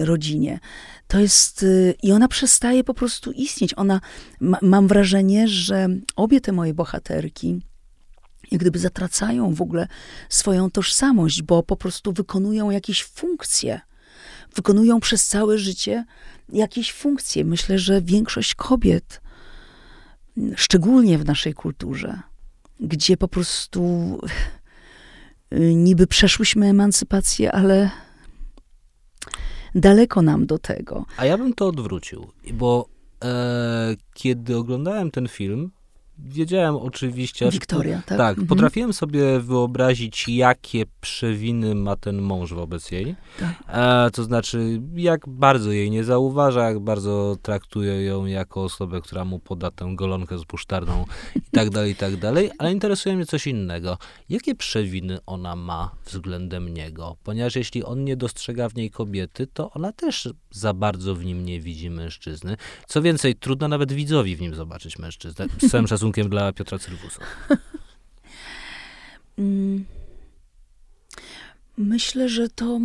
rodzinie. To jest, i ona przestaje po prostu istnieć. Ona, ma, mam wrażenie, że obie te moje bohaterki, jak gdyby zatracają w ogóle swoją tożsamość, bo po prostu wykonują jakieś funkcje wykonują przez całe życie jakieś funkcje. Myślę, że większość kobiet, szczególnie w naszej kulturze, gdzie po prostu niby przeszłyśmy emancypację, ale daleko nam do tego. A ja bym to odwrócił, bo e, kiedy oglądałem ten film, wiedziałem oczywiście. Wiktoria, tak? Tak, mhm. potrafiłem sobie wyobrazić, jakie przewiny ma ten mąż wobec jej. Tak. E, to znaczy, jak bardzo jej nie zauważa, jak bardzo traktuje ją jako osobę, która mu poda tę golonkę z pusztarną i tak dalej, i tak dalej. Ale interesuje mnie coś innego. Jakie przewiny ona ma względem niego? Ponieważ jeśli on nie dostrzega w niej kobiety, to ona też za bardzo w nim nie widzi mężczyzny. Co więcej, trudno nawet widzowi w nim zobaczyć mężczyznę. Z szacunkiem dla Piotra Cyrwusa. Mm. Myślę, że to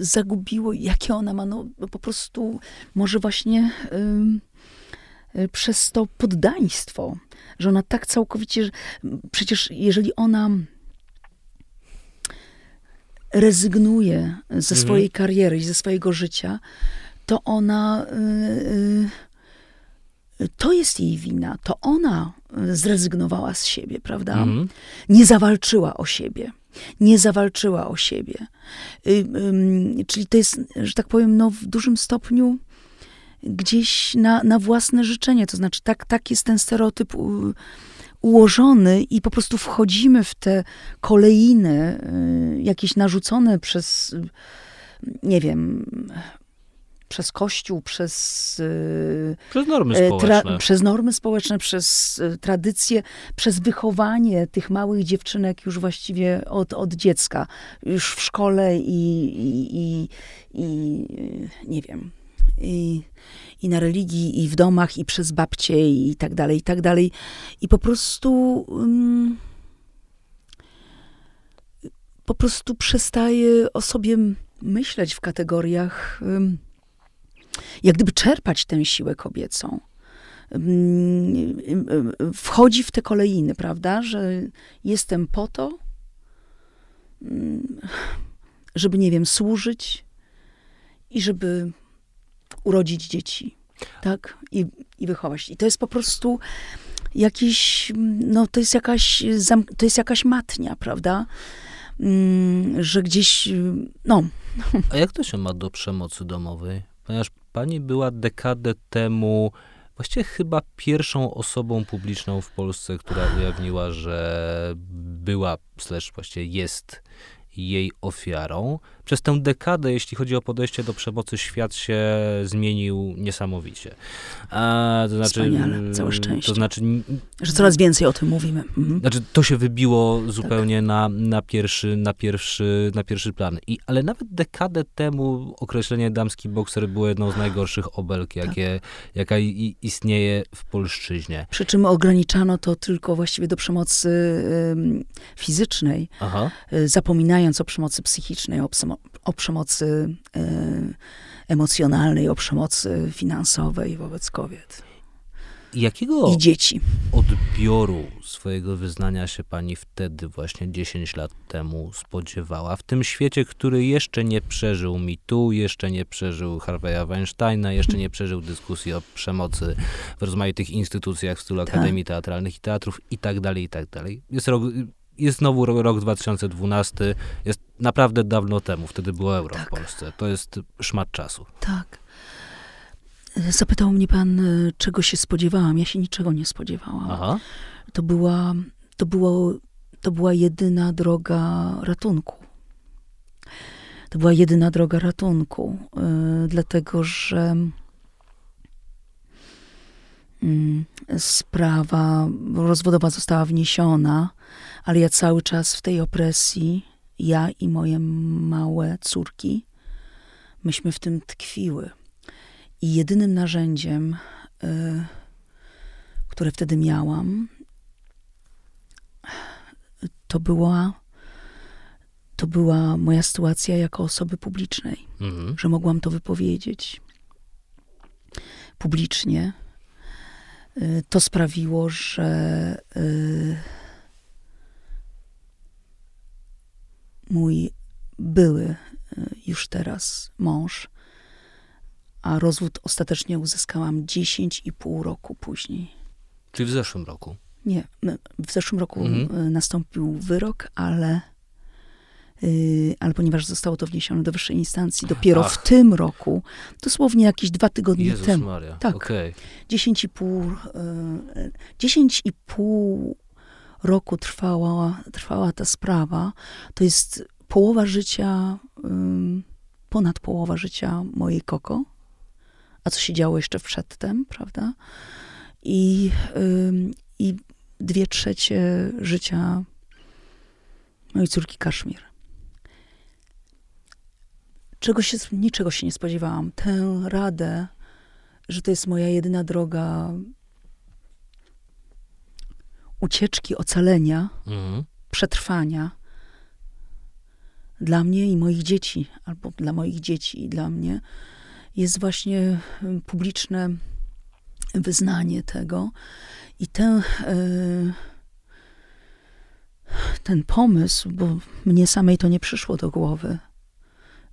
zagubiło, jakie ona ma, no po prostu może właśnie y, przez to poddaństwo, że ona tak całkowicie, przecież jeżeli ona rezygnuje ze mhm. swojej kariery i ze swojego życia, to ona. Y, y, to jest jej wina. To ona zrezygnowała z siebie, prawda? Mhm. Nie zawalczyła o siebie. Nie zawalczyła o siebie. Y, czyli to jest, że tak powiem, no, w dużym stopniu gdzieś na, na własne życzenie. To znaczy, tak, tak jest ten stereotyp ułożony i po prostu wchodzimy w te kolejny, jakieś narzucone przez, nie wiem, przez Kościół, przez... Y, przez normy y, społeczne. Tra, przez normy społeczne, przez y, tradycje, przez wychowanie tych małych dziewczynek już właściwie od, od dziecka. Już w szkole i, i, i, i nie wiem, i, i na religii, i w domach, i przez babcie, i tak dalej, i tak dalej. I po prostu... Um, po prostu przestaje o sobie myśleć w kategoriach um, jak gdyby czerpać tę siłę kobiecą. Mm, wchodzi w te kolejny, prawda, że jestem po to, mm, żeby, nie wiem, służyć i żeby urodzić dzieci, tak, i, i wychować. I to jest po prostu jakiś, no to jest jakaś, to jest jakaś matnia, prawda, mm, że gdzieś, no. A jak to się ma do przemocy domowej? Ponieważ pani była dekadę temu właściwie chyba pierwszą osobą publiczną w Polsce, która ujawniła, że była, slash właściwie jest jej ofiarą. Przez tę dekadę, jeśli chodzi o podejście do przemocy, świat się zmienił niesamowicie. A, to znaczy, Wspaniale, całe szczęście. To znaczy, że coraz więcej o tym mówimy. Mhm. Znaczy, to się wybiło zupełnie tak. na, na, pierwszy, na, pierwszy, na pierwszy plan. I, ale nawet dekadę temu określenie damski bokser było jedną z najgorszych obelg, tak. jakie, tak. jaka i, istnieje w polszczyźnie. Przy czym ograniczano to tylko właściwie do przemocy y, fizycznej, Aha. Y, zapominając o przemocy psychicznej, o, o przemocy y, emocjonalnej, o przemocy finansowej wobec kobiet. Jakiego i dzieci. odbioru swojego wyznania się pani wtedy, właśnie 10 lat temu, spodziewała? W tym świecie, który jeszcze nie przeżył mitu, jeszcze nie przeżył Harvey'a Weinsteina, jeszcze nie przeżył dyskusji o przemocy w rozmaitych instytucjach w stylu tak. Akademii Teatralnych i Teatrów i tak dalej, i tak dalej. Jest rok, jest znowu rok 2012, jest naprawdę dawno temu, wtedy było euro tak. w Polsce. To jest szmat czasu. Tak. Zapytał mnie pan, e, czego się spodziewałam. Ja się niczego nie spodziewałam. Aha. To była, to, było, to była jedyna droga ratunku. To była jedyna droga ratunku, yy, dlatego że yy, sprawa rozwodowa została wniesiona, ale ja cały czas w tej opresji, ja i moje małe córki, myśmy w tym tkwiły. I jedynym narzędziem, y, które wtedy miałam, to była, to była moja sytuacja jako osoby publicznej, mhm. że mogłam to wypowiedzieć publicznie. Y, to sprawiło, że y, mój były już teraz mąż a rozwód ostatecznie uzyskałam 10,5 roku później. Czyli w zeszłym roku? Nie, w zeszłym roku mhm. Y, nastąpił wyrok, ale, yy, ale ponieważ zostało to wniesione do wyższej instancji dopiero Ach. w tym roku, dosłownie jakieś dwa tygodnie Jezus temu. Maria. Tak. Okay. 10,5 yy, 10,5 roku trwała, trwała ta sprawa. To jest połowa życia, ponad połowa życia mojej Koko a co się działo jeszcze przedtem, prawda? I, i dwie trzecie życia mojej córki Kaszmir. Czego się, niczego się nie spodziewałam. Tę radę, że to jest moja jedyna droga ucieczki, ocalenia, mhm. przetrwania dla mnie i moich dzieci, albo dla moich dzieci i dla mnie, jest właśnie publiczne wyznanie tego. I ten, y, ten pomysł, bo mnie samej to nie przyszło do głowy.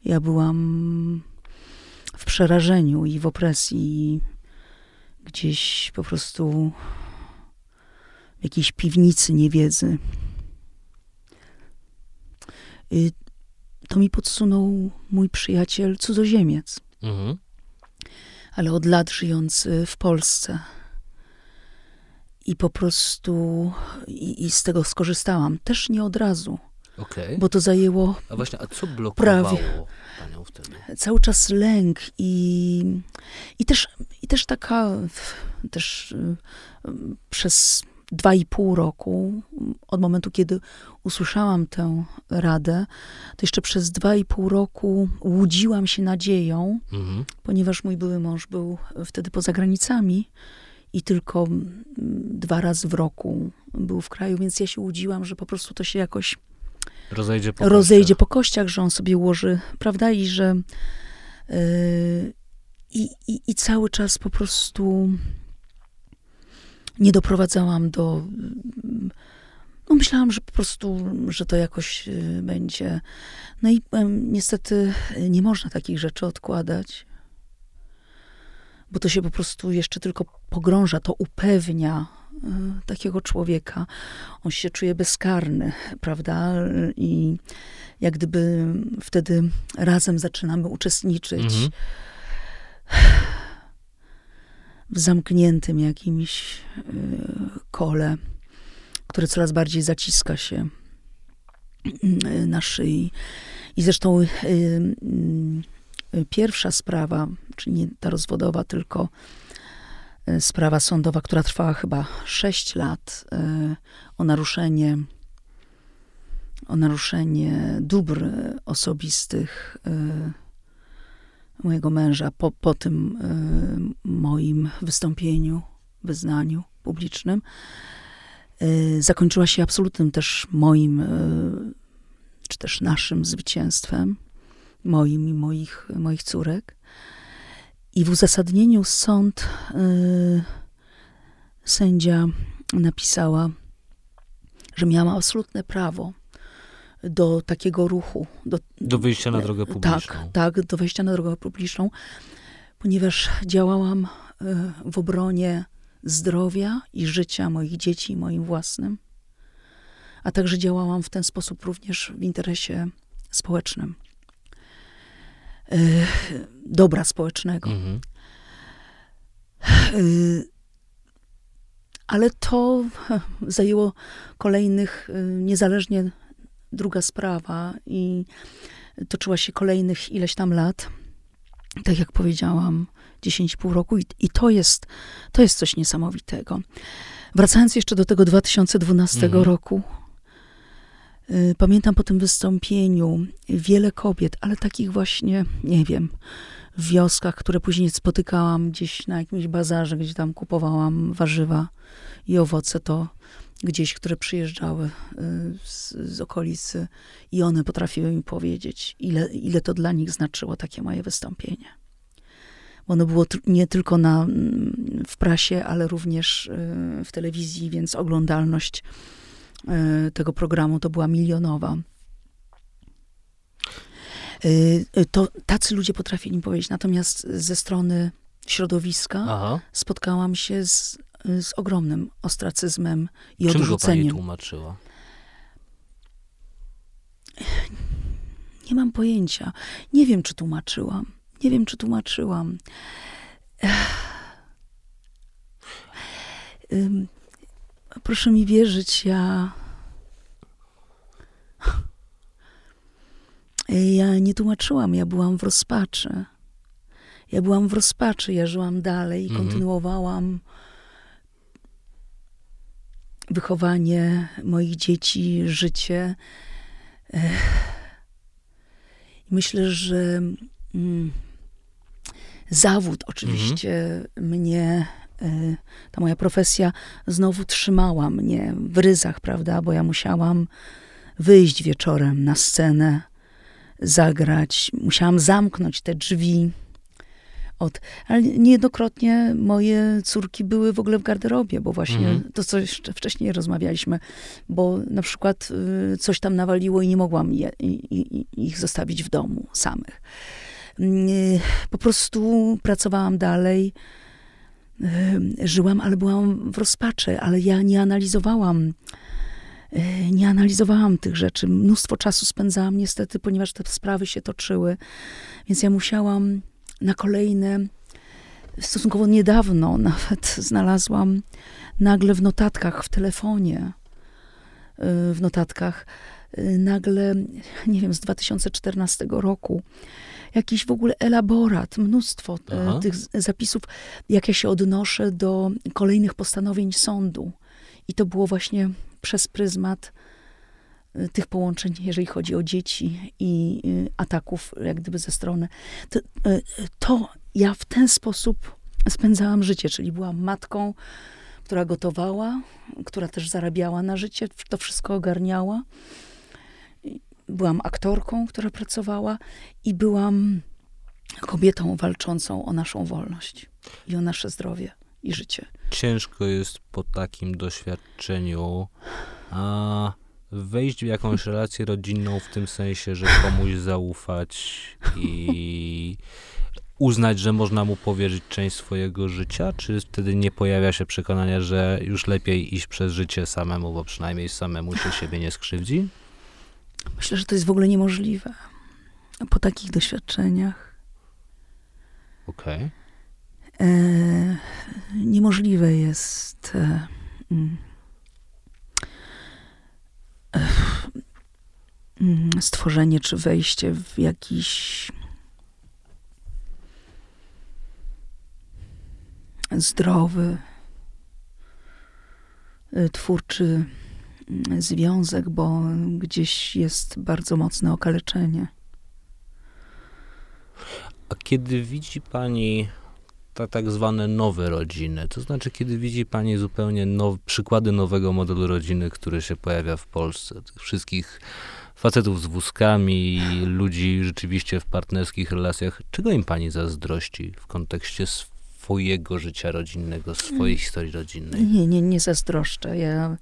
Ja byłam w przerażeniu i w opresji, gdzieś po prostu w jakiejś piwnicy niewiedzy. Y, to mi podsunął mój przyjaciel cudzoziemiec. Mhm. Ale od lat żyjący w Polsce. I po prostu i, i z tego skorzystałam. Też nie od razu. Okay. Bo to zajęło. A właśnie, a co blokowało prawie, panią wtedy? Cały czas lęk i, i, też, i też taka też y, przez dwa i pół roku, od momentu, kiedy usłyszałam tę radę, to jeszcze przez dwa i pół roku łudziłam się nadzieją, mhm. ponieważ mój były mąż był wtedy poza granicami i tylko dwa razy w roku był w kraju, więc ja się łudziłam, że po prostu to się jakoś rozejdzie po, rozejdzie po kościach, że on sobie ułoży, prawda, i że yy, i, i cały czas po prostu nie doprowadzałam do. No myślałam, że po prostu, że to jakoś y, będzie. No i niestety nie można takich rzeczy odkładać, bo to się po prostu jeszcze tylko pogrąża, to upewnia y, takiego człowieka. On się czuje bezkarny, prawda? I jak gdyby wtedy razem zaczynamy uczestniczyć. Mhm w zamkniętym jakimś y, kole, które coraz bardziej zaciska się y, na szyi. I zresztą y, pierwsza sprawa, czyli nie ta rozwodowa, tylko sprawa sądowa, która trwała chyba 6 lat, o naruszenie o naruszenie dóbr osobistych mojego męża po, po tym y, moim wystąpieniu, wyznaniu publicznym, y, zakończyła się absolutnym też moim, y, czy też naszym zwycięstwem, moim i moich, moich córek. I w uzasadnieniu sąd sędzia napisała, że miałam absolutne prawo do takiego ruchu. Do, do wyjścia na drogę publiczną. Tak, tak, do wejścia na drogę publiczną, ponieważ działałam e, w obronie zdrowia i życia moich dzieci, moim własnym, a także działałam w ten sposób również w interesie społecznym. E, dobra społecznego. Mhm. E, ale to zajęło kolejnych, niezależnie druga sprawa i toczyła się kolejnych ileś tam lat. Tak jak powiedziałam, 10,5 roku i, i to, jest, to jest coś niesamowitego. Wracając jeszcze do tego 2012 mhm. roku, y, pamiętam po tym wystąpieniu wiele kobiet, ale takich właśnie, nie wiem, w wioskach, które później spotykałam gdzieś na jakimś bazarze, gdzie tam kupowałam warzywa i owoce, to gdzieś, które przyjeżdżały y, z, z okolicy i one potrafiły mi powiedzieć, ile, ile to dla nich znaczyło takie moje wystąpienie. Bo ono było nie tylko na, mm, w prasie, ale również y, w telewizji, więc oglądalność y, tego programu to była milionowa. To tacy ludzie potrafili mi powiedzieć. Natomiast ze strony środowiska Aha. spotkałam się z z ogromnym ostracyzmem i Czym odrzuceniem. Czym go tłumaczyła? Nie mam pojęcia. Nie wiem, czy tłumaczyłam. Nie wiem, czy tłumaczyłam. Proszę mi wierzyć, ja. Ja nie tłumaczyłam, ja byłam w rozpaczy. Ja byłam w rozpaczy, ja żyłam dalej i mhm. Wychowanie moich dzieci, życie. Myślę, że mm, zawód oczywiście mhm. mnie, e, ta moja profesja znowu trzymała mnie w ryzach, prawda, bo ja musiałam wyjść wieczorem na scenę, zagrać, musiałam zamknąć te drzwi od, ale niejednokrotnie moje córki były w ogóle w garderobie, bo właśnie mhm. to, co jeszcze wcześniej rozmawialiśmy, bo na przykład y, coś tam nawaliło i nie mogłam je, ich zostawić w domu samych. Y, po prostu pracowałam dalej, y, żyłam, ale byłam w rozpaczy, ale ja nie analizowałam nie analizowałam tych rzeczy. Mnóstwo czasu spędzałam niestety, ponieważ te sprawy się toczyły, więc ja musiałam na kolejne, stosunkowo niedawno nawet znalazłam nagle w notatkach w telefonie, y, w notatkach, y, nagle, nie wiem, z 2014 roku, jakiś w ogóle elaborat, mnóstwo y, Aha. tych zapisów, jak ja się odnoszę do kolejnych postanowień sądu. I to było właśnie przez pryzmat tych połączeń, jeżeli chodzi o dzieci i y, ataków, jak gdyby ze strony. To, y, to ja w ten sposób spędzałam życie, czyli byłam matką, która gotowała, która też zarabiała na życie, to wszystko ogarniała. Byłam aktorką, która pracowała i byłam kobietą walczącą o naszą wolność i o nasze zdrowie i życie. Ciężko jest po takim doświadczeniu a wejść w jakąś relację rodzinną w tym sensie, że komuś zaufać i uznać, że można mu powierzyć część swojego życia, czy wtedy nie pojawia się przekonanie, że już lepiej iść przez życie samemu, bo przynajmniej samemu się siebie nie skrzywdzi? Myślę, że to jest w ogóle niemożliwe. Po takich doświadczeniach. Okej. e, niemożliwe jest e, mm, stworzenie czy wejście w jakiś zdrowy, e, twórczy mm, związek, bo gdzieś jest bardzo mocne okaleczenie. A kiedy widzi Pani te tak zwane nowe rodziny, to znaczy kiedy widzi Pani zupełnie now, przykłady nowego modelu rodziny, który się pojawia w Polsce, tych wszystkich facetów z wózkami, ludzi rzeczywiście w partnerskich relacjach, czego im Pani zazdrości w kontekście swojego życia rodzinnego, swojej historii rodzinnej? Nie, nie, nie zazdroszczę. Ja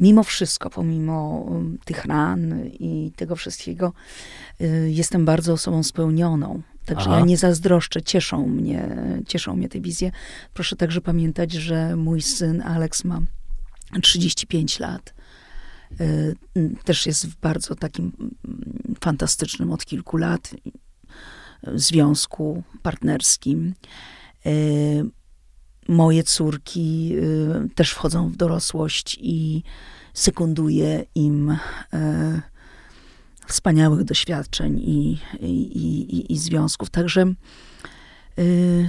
mimo wszystko, pomimo um, tych ran i tego wszystkiego, y, jestem bardzo osobą spełnioną. Także Aha. ja nie zazdroszczę, cieszą mnie, cieszą mnie te wizje. Proszę także pamiętać, że mój syn Alex ma 35 lat. Y, też jest w bardzo takim fantastycznym od kilku lat związku partnerskim. Y, moje córki y, też wchodzą w dorosłość i sekunduję im wspaniałych doświadczeń i, i, i, i związków. Także y,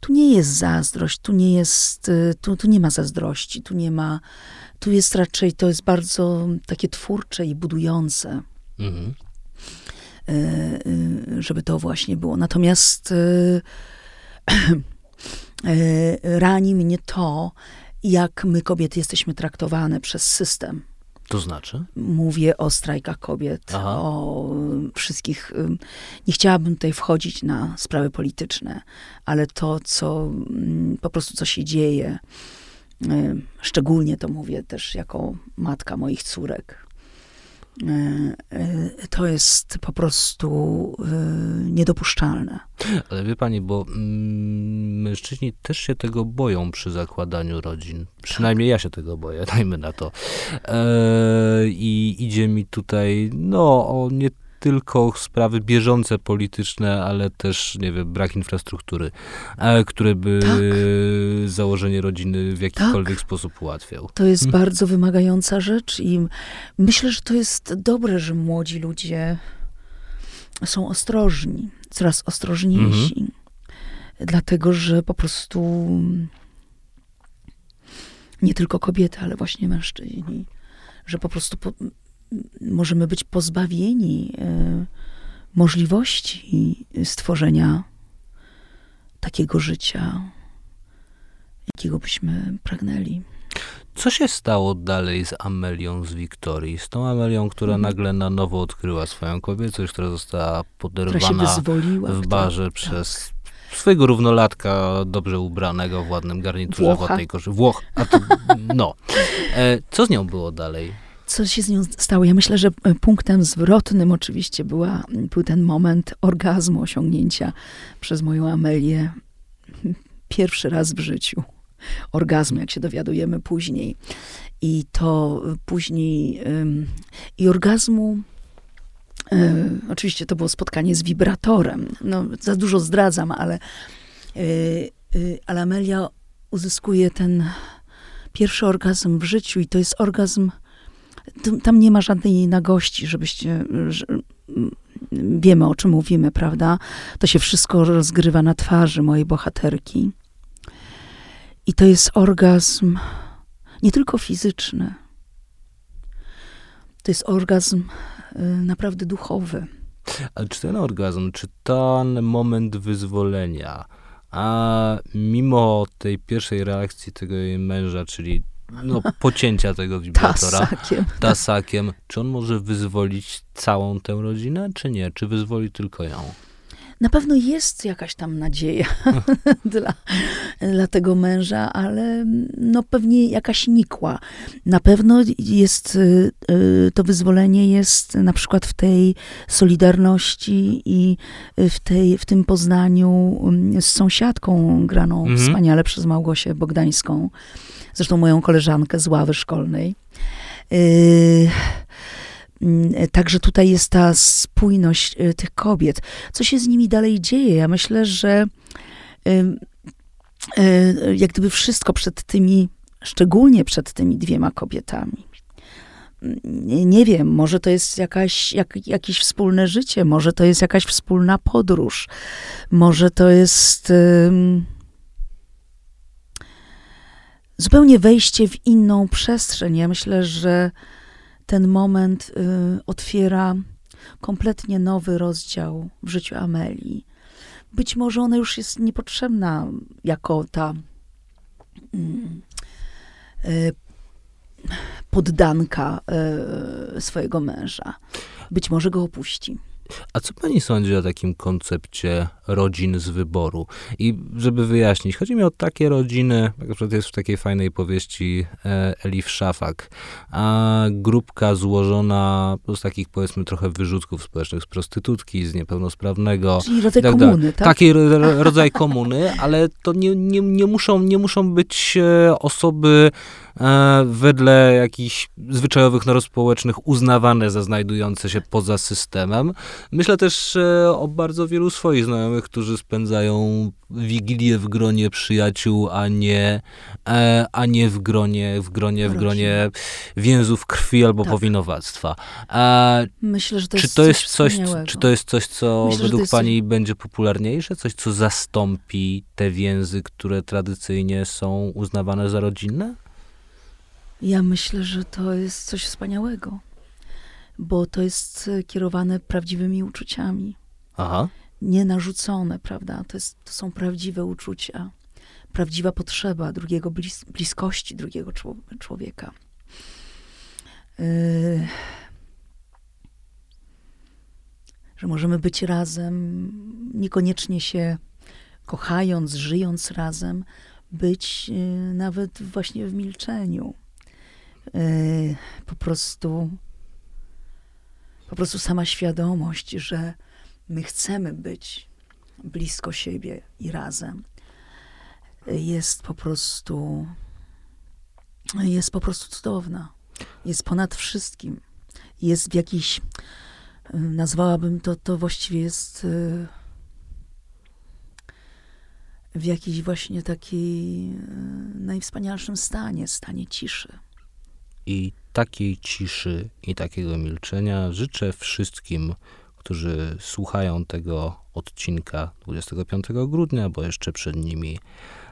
tu nie jest zazdrość, tu nie jest, y, tu, tu nie ma zazdrości, tu nie ma, tu jest raczej, to jest bardzo takie twórcze i budujące. Mhm. Y, y żeby to właśnie było. Natomiast rani mnie to, jak my kobiety jesteśmy traktowane przez system. To znaczy? Mówię o strajkach kobiet, Aha. o wszystkich. Nie chciałabym tutaj wchodzić na sprawy polityczne, ale to, co mm, po prostu co się dzieje, szczególnie to mówię też jako matka moich córek. E, e, to jest po prostu e, niedopuszczalne. Ale wie pani, bo mm, mężczyźni też się tego boją przy zakładaniu rodzin. Przynajmniej tak. ja się tego boję, dajmy na to. I idzie mi tutaj, no, o nie tylko sprawy bieżące polityczne, ale też, nie wiem, brak infrastruktury, które by tak. założenie rodziny w jakikolwiek tak. sposób ułatwiał. To jest hmm. bardzo wymagająca rzecz i myślę, że to jest dobre, że młodzi ludzie są ostrożni, coraz ostrożniejsi. Mhm. Dlatego, że po prostu nie tylko kobiety, ale właśnie mężczyźni, że po prostu po, możemy być pozbawieni e, możliwości stworzenia takiego życia, jakiego byśmy pragnęli. Co się stało dalej z Amelią z Wiktorii? Z tą Amelią, która mhm. nagle na nowo odkryła swoją kobiecość, która została poderwana w barze tak. przez swojego równolatka, dobrze ubranego w ładnym garniturze, Włocha. w ładnej koszy. Włoch. A to, no. E, co z nią było dalej? Co się z nią stało? Ja myślę, że e, punktem zwrotnym oczywiście była, był ten moment orgazmu, osiągnięcia przez moją Amelię pierwszy raz w życiu. Orgazmu, jak się dowiadujemy później. I to później, i orgazmu, e, oczywiście to było spotkanie z wibratorem. No, za dużo zdradzam, ale, e, ale Amelia uzyskuje ten pierwszy orgazm w życiu i to jest orgazm tam nie ma żadnej nagości, żebyście. Że, wiemy, o czym mówimy, prawda? To się wszystko rozgrywa na twarzy mojej bohaterki. I to jest orgazm nie tylko fizyczny. To jest orgazm y, naprawdę duchowy. Ale czy ten orgazm, czy ten moment wyzwolenia, a mimo tej pierwszej reakcji tego jej męża, czyli no, pocięcia tego wibratora tasakiem. tasakiem. Czy on może wyzwolić całą tę rodzinę, czy nie? Czy wyzwoli tylko ją? Na pewno jest jakaś tam nadzieja dla, dla tego męża, ale no pewnie jakaś nikła. Na pewno jest, y, y, to wyzwolenie jest na przykład w tej solidarności i w, tej, w tym poznaniu mm, z sąsiadką graną mhm. wspaniale przez Małgosię Bogdańską zresztą moją koleżankę z ławy szkolnej. Yy, mm, także tutaj jest ta spójność y, tych kobiet. Co się z nimi dalej dzieje? Ja myślę, że jak gdyby wszystko przed tymi, szczególnie przed tymi dwiema kobietami. Nie, wiem, może to jest jakaś, jak, jakieś wspólne życie, może to jest jakaś wspólna podróż, może to jest zupełnie wejście w inną przestrzeń. Ja myślę, że ten moment y, otwiera kompletnie nowy rozdział w życiu Amelii. Być może ona już jest niepotrzebna jako ta mm, y, poddanka y, swojego męża. Być może go opuści. A co pani sądzi o takim koncepcie rodzin z wyboru? I żeby wyjaśnić, chodzi mi o takie rodziny, jak na przykład jest w takiej fajnej powieści e, Elif Szafak, a grupka złożona z takich powiedzmy trochę wyrzutków społecznych, z prostytutki, z niepełnosprawnego. Czyli rodzaj tak komuny, tak? Taki rodzaj komuny, ale to nie, nie, nie, muszą, nie muszą być e, osoby wedle jakichś zwyczajowych norm społecznych uznawane za znajdujące się poza systemem. Myślę też o bardzo wielu swoich znajomych, którzy spędzają wigilię w gronie przyjaciół, a nie, e, a nie w gronie, w gronie, w gronie więzów krwi albo tak. powinowactwa. E, Myślę, że to czy jest to jest coś, czy to jest coś, co Myślę, według pani coś... będzie popularniejsze? Coś, co zastąpi te więzy, które tradycyjnie są uznawane za rodzinne? Ja myślę, że to jest coś wspaniałego, bo to jest e, kierowane prawdziwymi uczuciami. Aha. Nie narzucone, prawda? To, jest, to są prawdziwe uczucia, prawdziwa potrzeba drugiego, blis bliskości drugiego człowieka. Yy, że możemy być razem, niekoniecznie się kochając, żyjąc razem, być yy, nawet właśnie w milczeniu Y, po prostu po prostu sama świadomość, że my chcemy być blisko siebie i razem jest po prostu jest po prostu cudowna. Jest ponad wszystkim. Jest w jakiś y, nazwałabym to, to właściwie jest y, w jakiś właśnie takiej najwspanialszym stanie, stanie ciszy. I takiej ciszy i takiego milczenia życzę wszystkim, którzy słuchają tego odcinka 25 grudnia, bo jeszcze przed nimi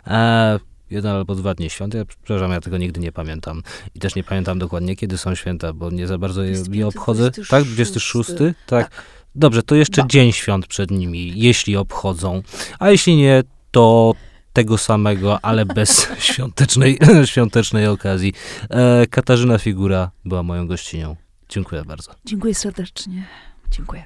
e, jeden albo dwa dni świąt. Ja, przepraszam, ja tego nigdy nie pamiętam. I też nie pamiętam dokładnie, kiedy są święta, bo nie za bardzo je, je obchodzę. 26. Tak, 26? Tak. tak. Dobrze, to jeszcze dzień świąt przed nimi, jeśli obchodzą. A jeśli nie, to tego samego, ale bez świątecznej, świątecznej okazji. E, Katarzyna Figura była moją gościnią. Dziękuję bardzo. Dziękuję serdecznie. Dziękuję.